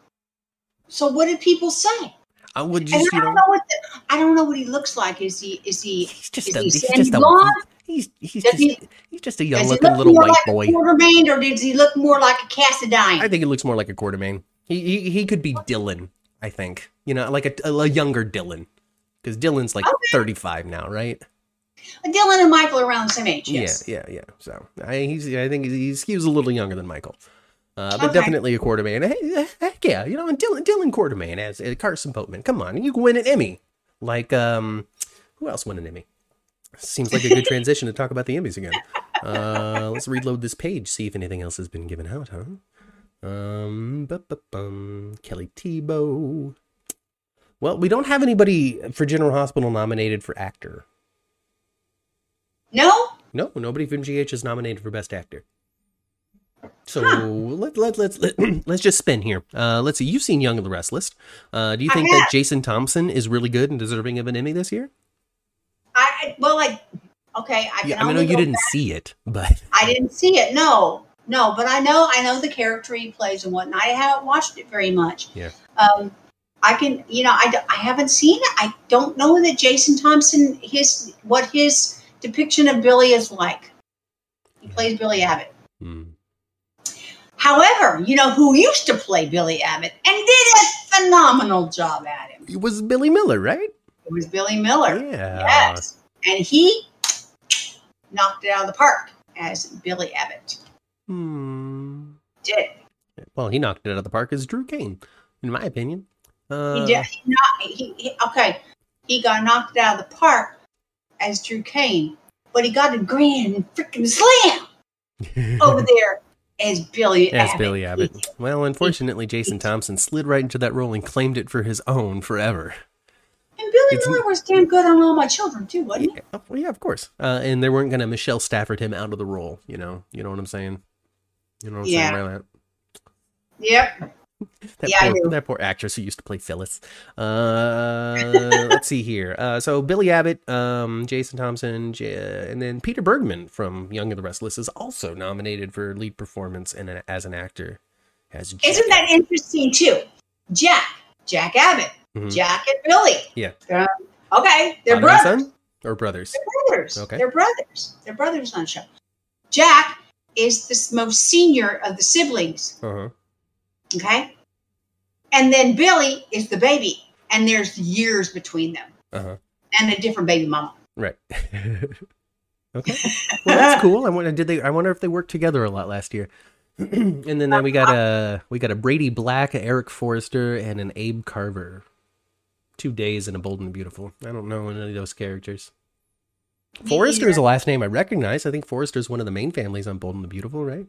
so what did people say?
I would
And
just
I don't
know,
know what the, I don't know what he looks like. Is he is he
he's just
is
a
he
he's just a he's he's
Does
just
he-
he's just a young looking
look
little white
like
boy.
Quartermaine, or does he look more like a Cassadine?
I think he looks more like a Quartermaine. He he, he could be Dylan. I think you know, like a, a younger Dylan, because Dylan's like
Okay.
35 now, right?
Dylan and Michael are around the same age. Yes.
Yeah, yeah, yeah. So I, he's I think he's he was a little younger than Michael, uh, but
Okay.
definitely a Quartermaine. Hey, heck yeah, you know, and Dylan Dylan Quartermaine as uh, Carson Boatman. Come on, you can win an Emmy. Like um, who else won an Emmy? Seems like a good transition to talk about the Emmys again. Uh, let's reload this page, see if anything else has been given out, huh? Um, bu-bu-bum, Kelly Thiebaud. Well, we don't have anybody for General Hospital nominated for actor.
No.
No, nobody from GH is nominated for Best Actor. So let, let, let's let, let's just spin here. Uh, let's see. You've seen Young and the Restless. Uh, do you think that. Jason Thompson is really good and deserving of an Emmy this year?
I well, like okay, I can
Yeah, I mean, know you didn't
back-
see it, but
I didn't see it. No, no, but I know I know the character he plays and whatnot. I haven't watched it very much.
Yeah.
Um, I can, you know, I, I haven't seen it. I don't know that Jason Thompson his what his depiction of Billy is like. He plays Billy Abbott.
Hmm.
However, you know who used to play Billy Abbott and did a phenomenal job at him.
it was Billy Miller, right?
It was Billy Miller.
Yeah.
Yes. And he knocked it out of the park as Billy Abbott
Hmm.
did.
Well, he knocked it out of the park as Drew Kane, in my opinion. Uh,
He did. He, not, he, he, okay, he got knocked out of the park as Drew Kane, but he got a grand and freaking slam over there as Billy
as
Abbott.
Billy Abbott. Well, unfortunately, Jason Thompson slid right into that role and claimed it for his own forever.
And Billy
It's-
Miller was damn good on All My Children too, wasn't he?
Yeah, oh, well, yeah, of course. Uh, and they weren't going to Michelle Stafford him out of the role. You know, you know what I'm saying. You know what I'm
Yeah.
saying by that.
Yep.
That,
Yeah,
poor, that poor actress who used to play Phyllis. Uh, let's see here. Uh, so Billy Abbott, um, Jason Thompson, J- and then Peter Bergman from Young and the Restless is also nominated for lead performance and as an actor. As Jack.
Isn't that interesting too? Jack, Jack Abbott,
Mhm.
Jack and Billy.
Yeah.
Um, okay, they're
Father
brothers.
or brothers?
They're brothers.
Okay.
They're brothers. They're brothers on the show. Jack is the most senior of the siblings.
Uh huh.
Okay. And then Billy is the baby, and there's years between them,
Uh huh.
and a different baby mama.
Right. okay. Well, that's cool. I wonder did they I wonder if they worked together a lot last year. and then, then we got a we got a Brady Black, a Eric Forrester, and an Abe Carver. Two days in a Bold and Beautiful. I don't know any of those characters. Forrester is a last name I recognize. I think Forrester is one of the main families on Bold and the Beautiful, right?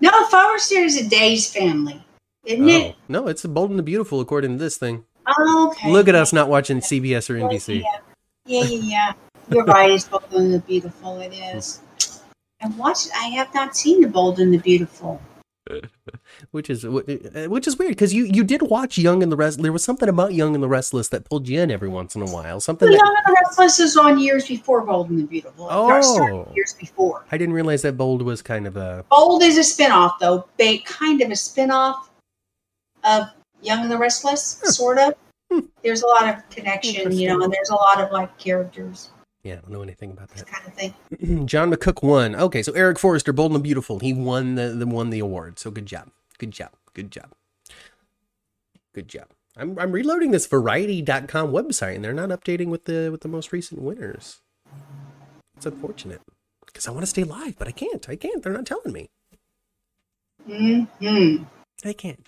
No, Forrester is a Days family, isn't
Oh,
it?
no, it's Bold and the Beautiful according to this thing.
Oh, okay.
Look at us not watching CBS or NBC.
Yeah, yeah, yeah. yeah. You're right. It's Bold and the Beautiful. It is. I watched. I have not seen the Bold and the Beautiful.
which is uh, which is weird because you you did watch Young and the Rest. There was something about Young and the Restless that pulled you in every once in a while. Something
The
that
Young and the Restless is on years before Bold and the Beautiful.
Oh.
years before.
I didn't realize that Bold was kind of a
Bold is a spinoff, though. They kind of a spinoff of Young and the Restless, sort of. There's a lot of connection, you know, and there's a lot of like characters,
yeah. I don't know anything about
that kind of thing.
John McCook won. Okay, so Eric Forrester, Bold and Beautiful, he won the, the won the award. So good job, good job, good job, good job. I'm I'm reloading this Variety.com website and they're not updating with the with the most recent winners. It's unfortunate because I want to stay live, but I can't. I can't. They're not telling me.
hmm
I can't.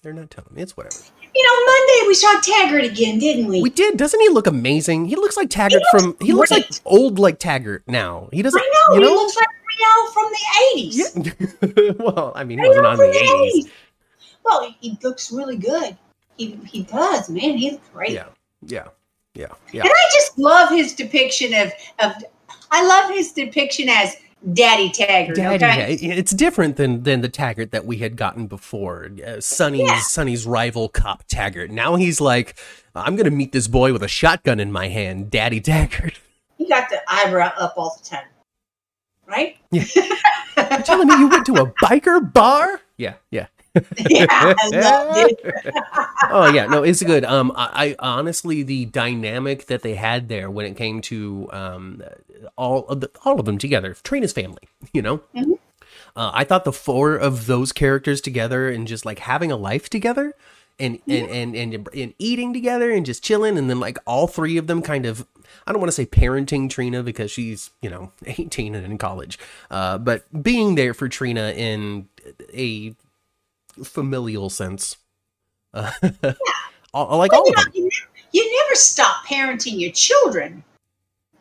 They're not telling me. It's whatever.
You know, Monday we saw Taggart again, didn't we?
We did. Doesn't he look amazing? He looks like Taggart
He
from. He looks like old like Taggart now. He doesn't.
I know,
You know.
he looks like know from the 80s.
Yeah. well, I mean, he wasn't on the 80s.
80s. Well, he looks really good. He he does, man. He's great.
Yeah. Yeah. Yeah. Yeah.
And I just love his depiction of of. I love his depiction as Daddy Taggart.
Daddy,
okay?
yeah, it's different than than the Taggart that we had gotten before. Uh, Sonny's
Yeah.
Sonny's rival cop Taggart. Now he's like, I'm gonna meet this boy with a shotgun in my hand, Daddy Taggart.
He got the eyebrow up all the time, right?
You're telling me you went to a biker bar? Yeah, yeah.
yeah,
oh yeah, no, it's good. Um, I, I honestly, the dynamic that they had there when it came to um, all of the, all of them together, Trina's family, you know.
Mhm.
Uh, I thought the four of those characters together and just like having a life together. And, and, and, and, and eating together and just chilling and then like all three of them kind of I don't want to say parenting Trina because she's you know 18 and in college uh, but being there for Trina in a familial sense uh, all- like all
you, know, you, never, you never stop parenting your children.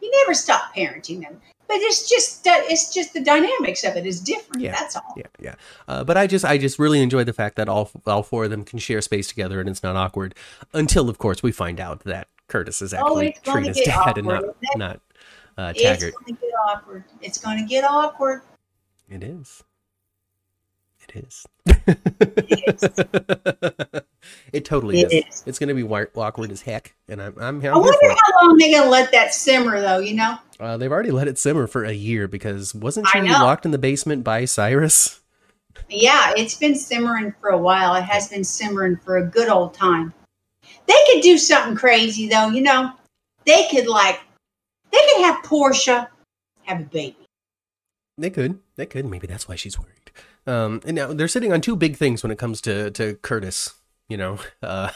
You never stop parenting them. But it's just it's just the dynamics of it is different.
Yeah.
That's all.
yeah yeah uh, but i just i just really enjoy the fact that all all four of them can share space together and it's not awkward until of course we find out that curtis is
Oh,
actually
it's gonna
trina's dad and not
awkward, isn't it?
not uh,
It's
taggart
going to get awkward. It's going to get awkward.
it is it is
It
it totally
It
is.
is.
it's gonna be awkward as heck and i'm i'm, I'm
I wonder
for it
how long they're going to let that simmer, though. You know,
uh, they've already let it simmer for a year because wasn't she locked in the basement by cyrus
yeah, it's been simmering for a while. It has been simmering for a good old time. They could do something crazy, though. You know, they could like they could have Portia have a baby.
They could. They could. Maybe that's why she's worried. Um, and now they're sitting on two big things when it comes to to Curtis. You know, uh,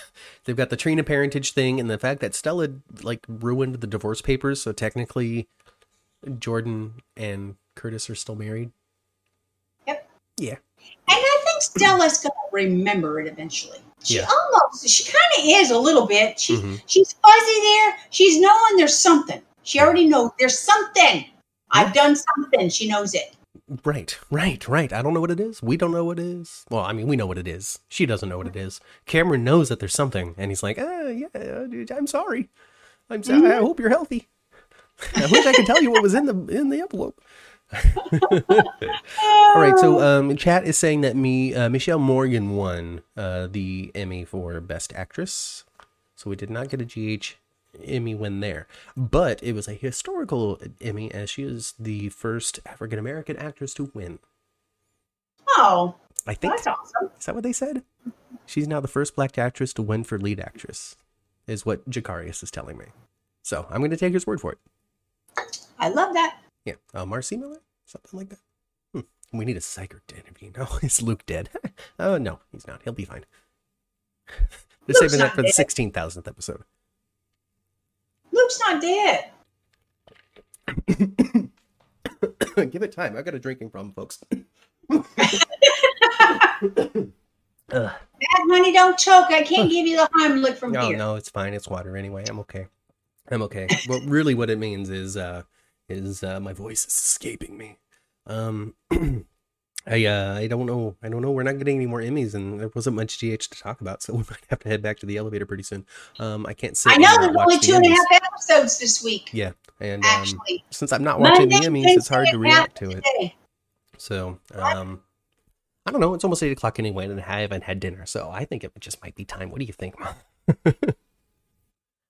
they've got the Trina parentage thing and the fact that Stella like ruined the divorce papers. So technically, Jordan and Curtis are still married.
Yep.
Yeah.
And I think Stella's going to remember it eventually. She
Yeah.
almost, she kind of is a little bit. She,
Mhm.
She's fuzzy there. She's knowing there's something. She already knows there's something. I've done something. She knows it.
Right. Right. Right. I don't know what it is. We don't know what it is. Well, I mean, we know what it is. She doesn't know what it is. Cameron knows that there's something, and he's like, "Ah, yeah, dude, I'm sorry. I'm sorry. I hope you're healthy. I wish I could tell you what was in the in the envelope." All right, so um, chat is saying that me uh, Mishael Morgan won uh, the Emmy for Best Actress, so we did not get a GH Emmy win there, but it was a historical Emmy as she is the first African American actress to win.
Oh,
I think
that's awesome.
is that what they said? She's now the first black actress to win for lead actress, is what Jacarius is telling me. So I'm going to take his word for it.
I love that.
Yeah, uh, Marcy Miller, something like that. Hmm. We need a psycher to interview. No, is Luke dead? oh no, he's not. He'll be fine. They're saving that for the sixteen thousandth episode.
Luke's not dead.
Give it time. I've got a drinking problem, folks. Ugh.
Bad honey, don't choke. I can't give you the Heimlich from
No,
here.
no, no, it's fine. It's water anyway. I'm okay. I'm okay. well, really, what it means is, uh, is uh, my voice is escaping me. Um, I uh, I don't know. I don't know. We're not getting any more Emmys, and there wasn't much GH to talk about, so we might have to head back to the elevator pretty soon. Um, I can't sit.
I know there's only
the
and a half episodes this week.
Yeah, and um,
Actually,
since I'm not watching the
Monday,
Emmys, it's hard to react to it.
Wednesday.
So, um, I don't know. It's almost eight o'clock anyway, and I haven't had dinner, so I think it just might be time. What do you think, Mom?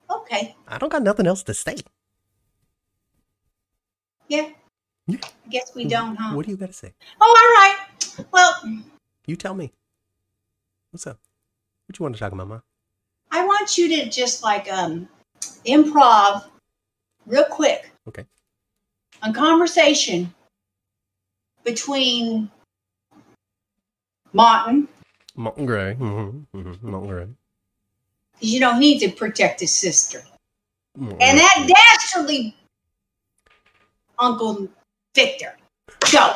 Okay.
I don't got nothing else to say.
Yeah. I guess we don't, huh?
What do you got to say?
Oh, all right. Well,
You tell me. What's up? What you want to talk about, Ma?
I want you to just like um improv real quick.
Okay.
A conversation between Martin,
Martin Gray. Mm-hmm. Mm-hmm. Mountain Gray.
you know he needs to protect his sister.
Mhm.
And that dastardly Uncle Victor. Go.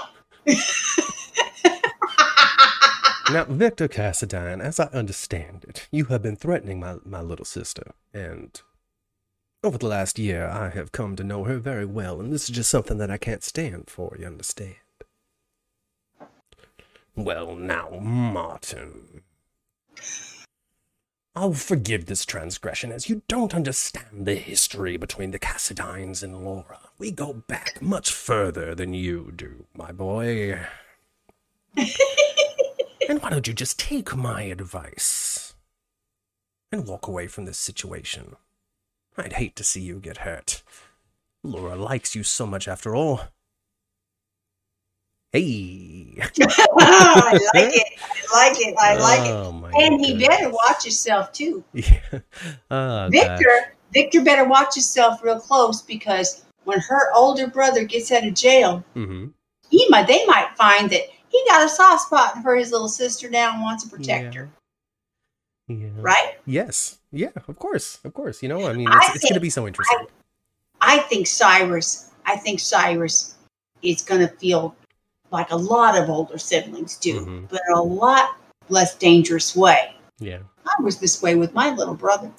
Now, Victor Cassadine, as I understand it, you have been threatening my, my little sister, and over the last year I have come to know her very well, and this is just something that I can't stand for, you understand? Well, now, Martin. I'll forgive this transgression as you don't understand the history between the Cassadines and Laura. We go back much further than you do, my boy. and why don't you just take my advice and walk away from this situation? I'd hate to see you get hurt. Laura likes you so much after all. Hey.
I like it. I like it. I like it.
Oh, my
And he better watch himself too.
Yeah. Oh,
Victor,
gosh.
Victor better watch himself real close because when her older brother gets out of jail,
Mhm.
he might they might find that he got a soft spot for his little sister now and wants to protect her.
Yeah.
Right?
Yes. Yeah. Of course. Of course. You know. I mean, it's, it's going to be so interesting.
I think Cyrus, I think Cyrus is gonna feel like a lot of older siblings do,
Mhm.
but a lot less dangerous way.
yeah.
I was this way with my little brother.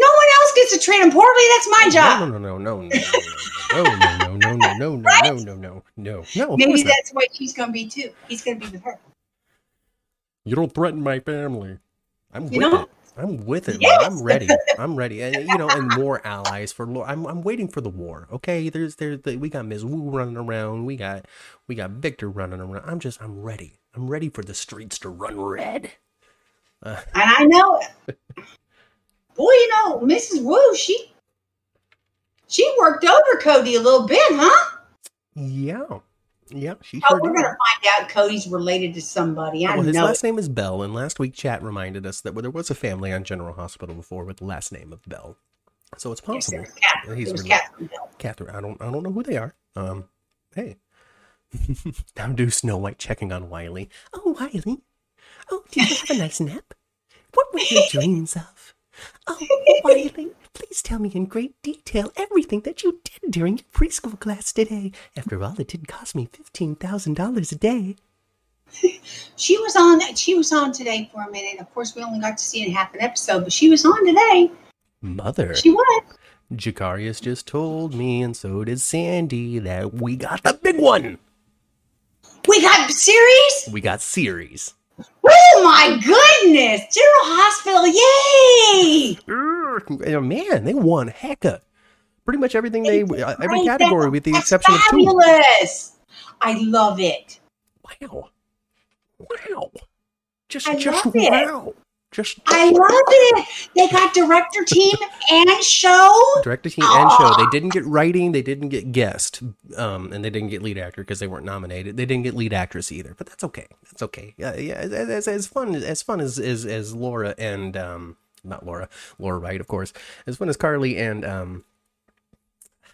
No one else gets to treat him poorly. That's my job.
No. No. No. No. No. No. No. No. No. No. No. No. No. No. No. No. No.
Maybe that's what he's going to be too. He's going to be with her.
You don't threaten my family. I'm with it. I'm with it.
Yes.
I'm ready. I'm ready. And you know, and more allies for. I'm I'm waiting for the war. Okay, there's there's the, we got Ms. Wu running around. We got we got Victor running around. I'm just I'm ready. I'm ready for the streets to run red.
And I know it. Boy, you know, Mrs. Wu, she she worked over Cody a little bit, huh?
Yeah, yeah. She
Oh,
sure
we're
did.
to find out Cody's related to somebody. I
Well, his
know
last
it.
name is Bell, and last week chat reminded us that there was a family on General Hospital before with the last name of Bell. So it's possible.
was Catherine.
He's related.
Catherine Bell.
Catherine, I don't I don't know who they are. Um, hey. now do Snow White checking on Wiley. Oh, Wiley. Oh, did you have a nice nap? What were your dreams of? Oh, Wiley, please tell me in great detail everything that you did during your preschool class today. After all, it didn't cost me fifteen thousand dollars a day.
She was on she was on today for a minute. Of course, we only got to see in half an episode, but she was on today.
Mother,
She was.
Jacarius just told me, and so did Sandy, that we got the big one.
We got series?
We got series.
Oh my goodness! General Hospital, yay!
And man, they won hecka. Pretty much everything they, uh, every category with the exception of two.
fabulous. I love it.
Wow, wow, just
I
just
it.
Just
I love it. They got director team and show.
director team and show. They didn't get writing, they didn't get guest, um, and they didn't get lead actor because they weren't nominated. They didn't get lead actress either, but that's okay. That's okay. Yeah, yeah. As, as, as fun as fun as as, as Laura and um, not Laura, Laura Wright, of course. As fun as Carly and um,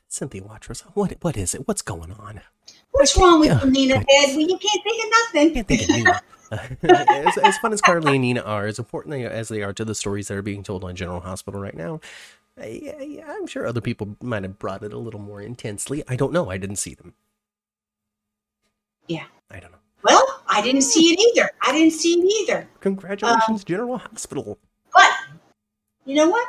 Cynthia Watros. What what is it? What's going on?
What's wrong with you, Nina Head? Well, you can't think of nothing.
can't think of. as, as fun as Carly and Nina are, as important as they are to the stories that are being told on General Hospital right now, I, I'm sure other people might have brought it a little more intensely. I don't know. I didn't see them.
Yeah.
I don't know.
Well, I didn't see it either. I didn't see it either.
Congratulations, um, General Hospital.
But you know what?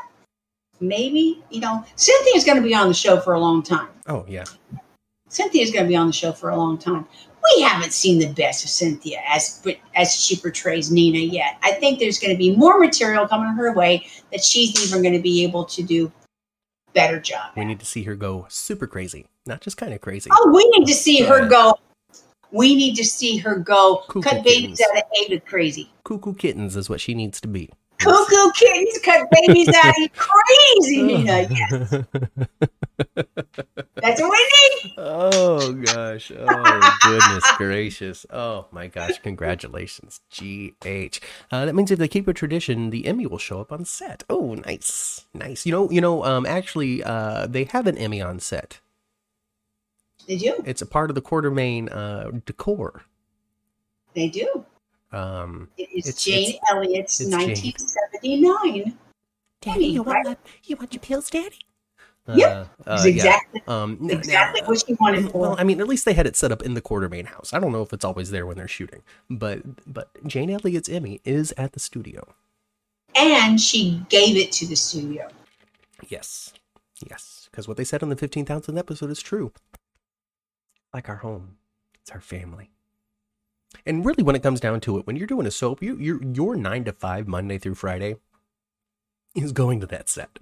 Maybe you know Cynthia's going to be on the show for a long time.
Oh yeah,
Cynthia's going to be on the show for a long time. We haven't seen the best of Cynthia as as she portrays Nina yet. I think there's going to be more material coming her way that she's even going to be able to do better job.
we need to see her go super crazy, not just kind of crazy.
Oh, we need to see her go. We need to see her go
Cuckoo
cut babies
kittens.
out of Ava crazy.
Cuckoo kittens is what she needs to be.
Cuckoo kittens cut babies out of crazy, Nina. Yes, that's what we need.
Oh gosh. Oh goodness gracious. Oh my gosh. Congratulations. GH. Uh, that means if they keep a tradition, the Emmy will show up on set. Oh, nice. Nice. You know, you know, um actually uh they have an Emmy on set.
They do.
It's a part of the Quartermaine uh decor.
They do.
Um
It is
It's-
Jane
it's-
Elliott's
it's Jane.
1979.
Daddy, you want
right?
my, you want your pills, Daddy?
Yep.
Uh,
It's
uh,
exactly
yeah. Um,
exactly
now-
what she wanted for.
Well, I mean, at least they had it set up in the Quartermaine house. I don't know if it's always there when they're shooting, but but Jane Elliott's Emmy is at the studio.
and she gave it to the studio.
Yes, yes, because what they said on the fifteen thousandth episode is true. Like our home, it's our family. And really, when it comes down to it, when you're doing a soap, you, you're, your nine to five, Monday through Friday, is going to that set.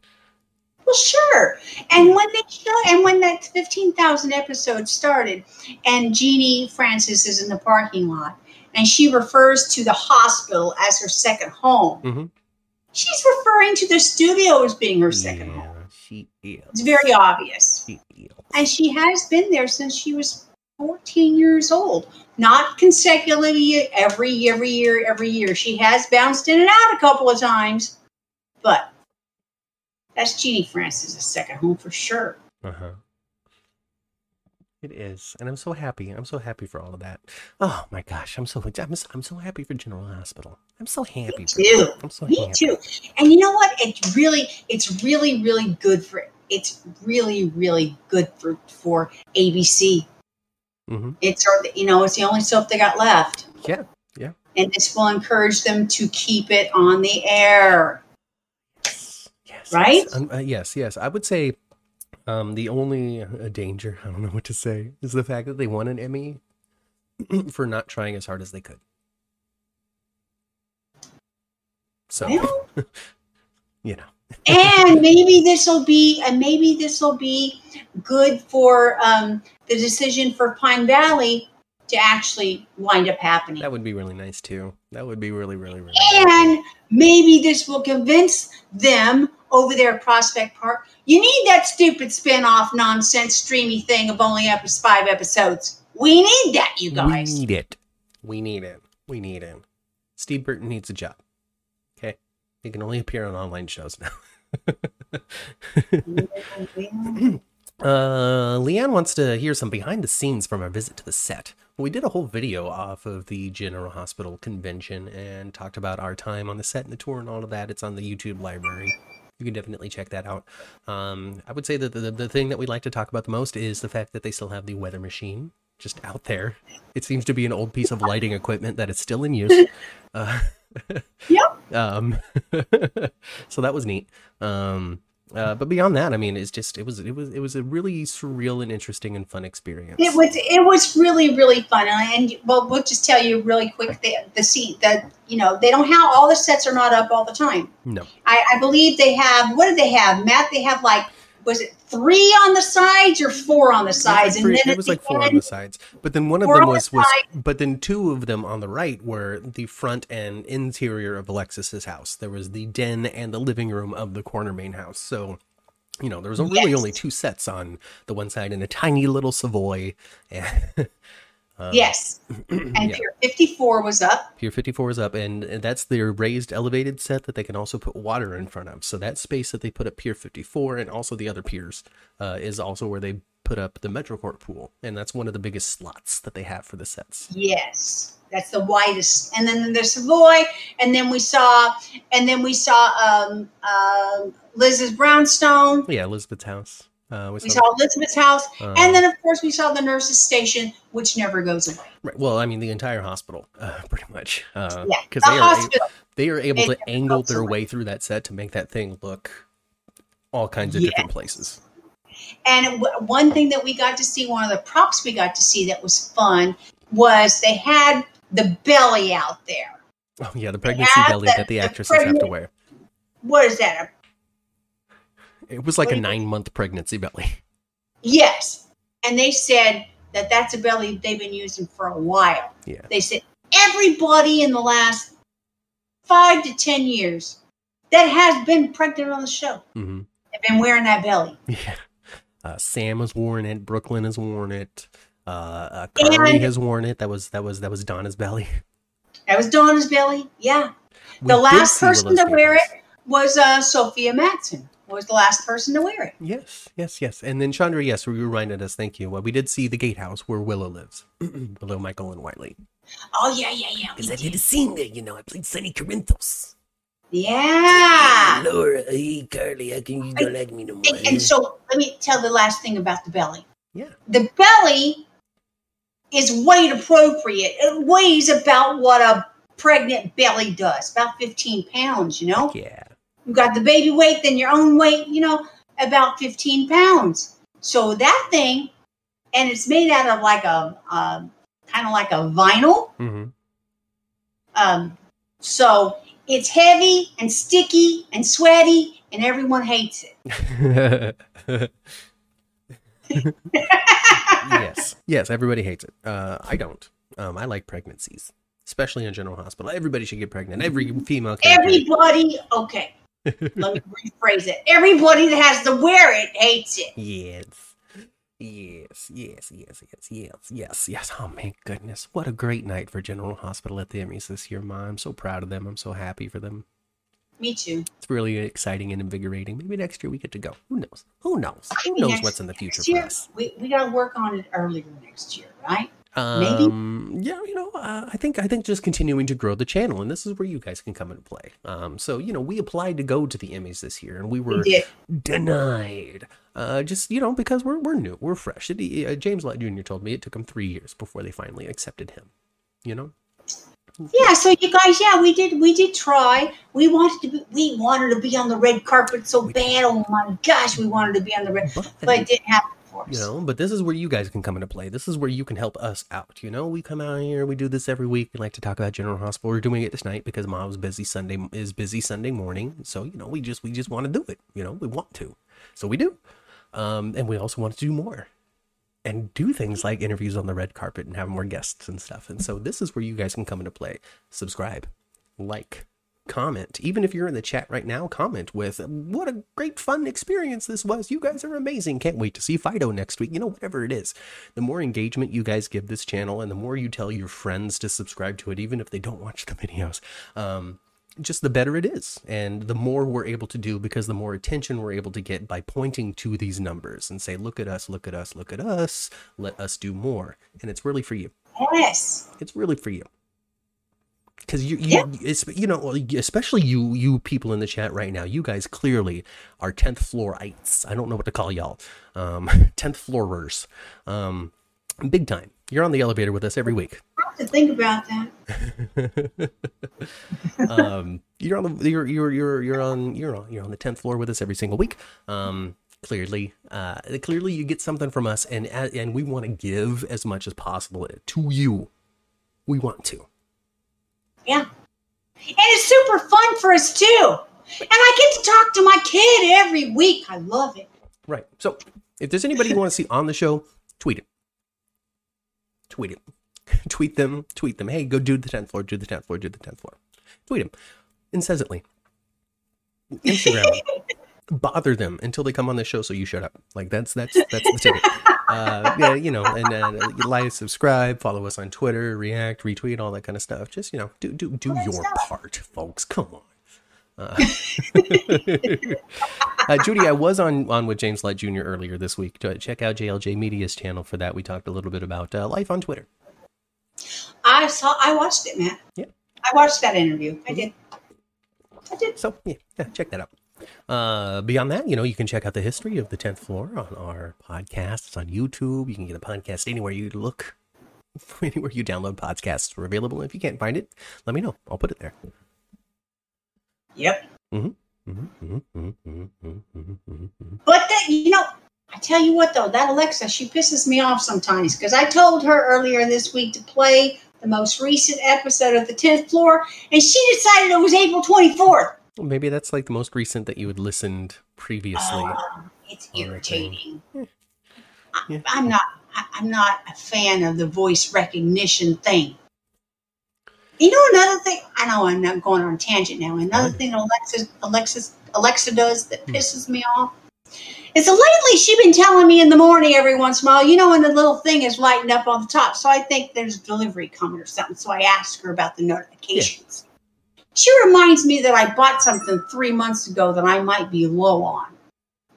Well, sure. And when they show, and when that fifteen thousand episode started, and Genie Francis is in the parking lot, and she refers to the hospital as her second home.
Mhm.
She's referring to the studio as being her second
yeah,
home.
she is.
It's very obvious.
She is.
And she has been there since she was 14 years old. Not consecutively every every year, every year. She has bounced in and out a couple of times, but that's Genie Francis' second home for sure.
Uh huh. It is, and I'm so happy. I'm so happy for all of that. Oh my gosh, I'm so I'm so, I'm so happy for General Hospital. I'm so happy.
Me
for
too.
I'm so
Me
happy.
too. And you know what? It's really, it's really, really good for. It's really, really good for for ABC.
Hmm
It's our, you know, it's the only soap they got left,
Yeah, Yeah.
and this will encourage them to keep it on the air.
Yes. Yes.
Right?
Yes. Um, uh, yes. Yes. I would say um, the only uh, danger, I don't know what to say, is the fact that they won an Emmy for not trying as hard as they could. So,
Well,
you know,
and maybe this will be and maybe this will be good for um, the decision for Pine Valley to actually wind up happening.
that would be really nice too. That would be really, really, really nice.
And maybe this will convince them over there at Prospect Park. You need that stupid spin-off nonsense streamy thing of only up five episodes. We need that, you guys.
We need it. We need it. We need it. Steve Burton needs a job. He can only appear on online shows now. Uh, Leanne wants to hear some behind the scenes from our visit to the set. We did a whole video off of the General Hospital convention and talked about our time on the set and the tour and all of that. It's on the YouTube library. You can definitely check that out. Um, I would say that the, the thing that we like to talk about the most is the fact that they still have the weather machine just out there. It seems to be an old piece of lighting equipment that is still in use. Uh,
Yep.
um, so that was neat. Um, uh, but beyond that, I mean, it's just it was it was it was a really surreal and interesting and fun experience.
It was it was really really fun, and, and well, we'll just tell you really quick the the seat that you know they don't have all the sets are not up all the time.
no,
I, I believe they have what do they have, Matt? They have like was it three on the sides or four on the sides,
it was, like
and then
it was
the
like four on the sides. But then one of them
on the
was was but then two of them on the right were the front and interior of Alexis's house. There was the den and the living room of the Quartermaine house. So. You know, there was really
Yes.
only two sets on the one side and a tiny little Savoy. Um,
Yes, and
yeah.
Pier 54 was up.
Pier 54 was up, and that's their raised elevated set that they can also put water in front of. So that space that they put up Pier 54 and also the other piers uh, is also where they put up the MetroCourt pool, and that's one of the biggest slots that they have for the sets.
Yes, that's the widest. And then there's Savoy, and then we saw, and then we saw um, uh, Liz's Brownstone.
Yeah, Elizabeth's house. Uh,
We saw Elizabeth's house,
um,
and then of course we saw the nurses' station, which never goes away.
right, well, I mean the entire hospital, uh, pretty much, because
Yeah,
they
the
are a- they are able to angle their
away.
way through that set to make that thing look all kinds of different places.
And w- one thing that we got to see, one of the props we got to see that was fun, was they had the belly out there.
Oh yeah, the pregnancy belly
the-
that the
the
actresses have to wear.
What is that?
It was like a nine month pregnancy belly.
Yes. And they said that that's a belly they've been using for a while.
Yeah.
They said everybody in the last five to 10 years that has been pregnant on the show
hmm
have been wearing that belly.
Yeah. Uh, Sam has worn it. Brooklyn has worn it. Uh, uh, Carly
And-
has worn it. That was that was that was Donna's belly.
That was Donna's belly. Yeah.
We
the last person to wear it was uh, Sofia Mattsson. Was the last person to wear it.
Yes, yes, yes. And then Chandra, yes, you reminded us. Thank you. Well, we did see the gatehouse where Willow lives, below Michael and Wiley.
Oh yeah, yeah, yeah.
Because I
did.
a scene there. You know, I played Sonny Corinthos.
Yeah.
Laura, hey Carly, how can you not like me no more?
And, and so let me tell the last thing about the belly.
yeah,
the belly is weight appropriate. It weighs about what a pregnant belly does, about 15 pounds, you know?
yeah.
You've got the baby weight, then your own weight, you know, about 15 pounds. So that thing, and it's made out of like a, a kind of like a vinyl.
hmm
Um, so it's heavy and sticky and sweaty, and everyone hates it.
yes, yes, everybody hates it. Uh, I don't. Um, I like pregnancies, especially in General Hospital. Everybody should get pregnant. Every female.
Everybody, okay. Let me rephrase it. Everybody that has to wear it hates it.
Yes. Yes, yes, yes, yes, yes, yes, yes. Oh my goodness. What a great night for General Hospital at the Emmys this year, Ma. I'm so proud of them. I'm so happy for them.
Me too.
It's really exciting and invigorating. Maybe next year we get to go. Who knows? Who knows? Who knows
next-
what's in the future
Next
for us?
we, we got to work on it earlier next year, right? Maybe.
Um, yeah, you know, uh, I think I think just continuing to grow the channel, and this is where you guys can come into play. Um, so you know, we applied to go to the Emmys this year, and we
We
were
did.
denied. Uh, just you know, because we're we're new, we're fresh. It, uh, James Lott Jr. told me it took him three years before they finally accepted him. You know,
Yeah, so you guys, yeah, we did we did try. We wanted to be we wanted to be on the red carpet so bad. Oh my gosh, we wanted to be on the red
but,
but it didn't happen
you know, but this is where you guys can come into play. This is where you can help us out. You know, we come out here, we do this every week. We like to talk about General Hospital. We're doing it tonight because Mom's busy Sunday is busy Sunday morning. So you know, we just we just want to do it. You know, we want to, so we do. Um, and we also want to do more and do things like interviews on the red carpet and have more guests and stuff. And so this is where you guys can come into play. Subscribe, like, comment. Even if you're in the chat right now, comment with what a great fun experience this was. You guys are amazing. Can't wait to see Phideaux next week. You know, whatever it is. The more engagement you guys give this channel and the more you tell your friends to subscribe to it, even if they don't watch the videos, um, just the better it is. And the more we're able to do because the more attention we're able to get by pointing to these numbers and say, look at us, look at us, look at us, let us do more. And it's really for you.
Yes.
It's really for you. Because you, you, it's, you know, especially you, you people in the chat right now, you guys clearly are 10th floorites. I don't know what to call y'all. Um, 10th floorers. Um, big time. You're on the elevator with us every week.
I have to think about that.
um, you're on the you're you're you're you're on you're on you're on the tenth floor with us every single week. Um, clearly, uh, clearly you get something from us, and and we want to give as much as possible to you. We want to.
Yeah. And it's super fun for us too. And I get to talk to my kid every week. I love it.
Right. So, if there's anybody you want to see on the show, tweet it. Tweet it. tweet them. Tweet them. Hey, go do the tenth floor. Do the tenth floor. Do the tenth floor. Tweet them incessantly. Instagram. Bother them until they come on the show, so you shut up. Like that's that's that's the ticket. Uh, yeah, you know, and uh, like, subscribe, follow us on Twitter, react, retweet, all that kind of stuff. Just you know, do do do
that
your
stuff.
part, folks. Come on. Uh, uh, Judy, I was on on with James Light Jr. earlier this week. To check out JLJ Media's channel for that. We talked a little bit about uh, life on Twitter.
I saw I watched it, Matt.
Yeah.
I watched that interview. I did. I did.
So yeah, yeah, check that out. Uh, beyond that, you know, you can check out the history of the tenth floor on our podcasts on YouTube. You can get a podcast anywhere you look, anywhere you download podcasts. We're available. If you can't find it, let me know. I'll put it there.
Yep.
Mhm, mhm, mhm, mhm, mhm, mhm, mhm, mhm.
But that you know, I tell you what though, that Alexa, she pisses me off sometimes because I told her earlier this week to play the most recent episode of the tenth floor, and she decided it was April twenty fourth.
Well, maybe that's like the most recent that you had listened previously.
Um, it's
on that thing.
irritating.
Yeah.
I, I'm not. I, I'm not a fan of the voice recognition thing. You know another thing. I know I'm not going on a tangent now. Another
Fine.
thing Alexa, Alexis, Alexa does that
Hmm.
pisses me off is that lately she's been telling me in the morning every once in a while. You know when the little thing is lighting up on the top, so I think there's delivery coming or something. So I ask her about the notifications. She reminds me that I bought something three months ago that I might be low on.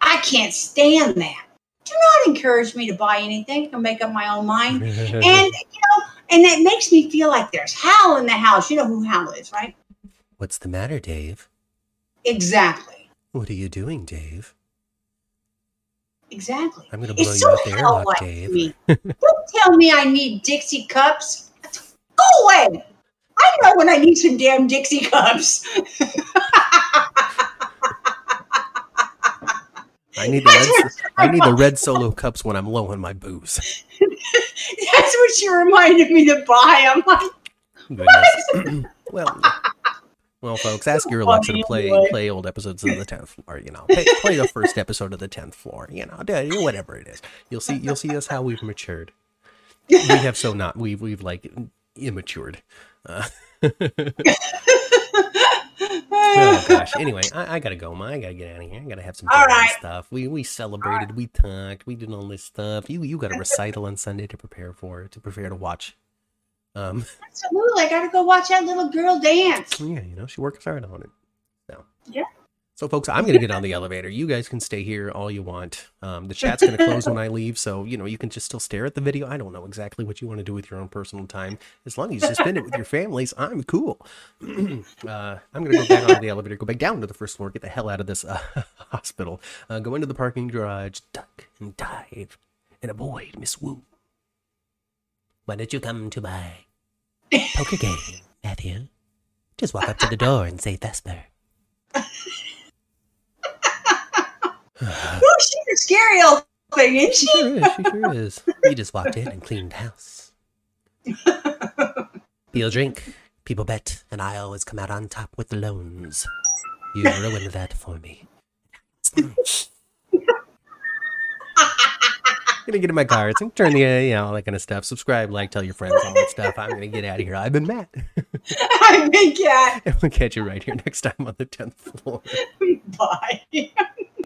I can't stand that. Do not encourage me to buy anything or make up my own mind. And you know, and it makes me feel like there's Hal in the house. You know who Hal is, right?
What's the matter, Dave?
Exactly.
What are you doing, Dave?
Exactly.
I'm gonna blow
It's
you
so
out the airlock, Dave.
Don't tell me I need Dixie cups. Go away. I know when I need some damn Dixie cups.
I need the red. I need the red solo cups when I'm low on my booze.
That's what she reminded me to buy. I'm like,
Goodness. well, well, folks, ask your Alexa to play play old episodes of the tenth floor. You know, play, play the first episode of the tenth floor. You know, do- whatever it is. You'll see. You'll see us how we've matured. We have so not. We've we've like immatured. Uh, oh gosh. Anyway, I, I gotta go, Ma. I gotta get out of here. I gotta have some
right.
stuff. We we celebrated. We talked. We did all this stuff. You you got a recital on Sunday to prepare for. To prepare to watch. Um.
absolutely. I got to go watch that little girl dance.
Yeah, you know, she works hard on it. So
Yeah.
So folks, I'm gonna get on the elevator. You guys can stay here all you want. Um, the chat's gonna close when I leave, so you know you can just still stare at the video. I don't know exactly what you want to do with your own personal time. As long as you spend it with your families, I'm cool. uh, I'm gonna go back onto the elevator, go back down to the first floor, get the hell out of this uh, hospital, uh, go into the parking garage, duck and dive, and avoid Miss Wu. Why don't you come to my poker game, Matthew? Just walk up to the door and say Vesper.
Oh, she's a scary old thing, isn't
She
she?
sure is. She sure is. You just walked in and cleaned house. Deal drink. People bet, and I always come out on top with the loans. You ruined that for me. gonna get in my car. It's like turn the you know all that kind of stuff. Subscribe, like, tell your friends, all that stuff. I'm gonna get out of here. I've been Matt,
I'm big cat.
and we'll catch you right here next time on the tenth floor.
Bye.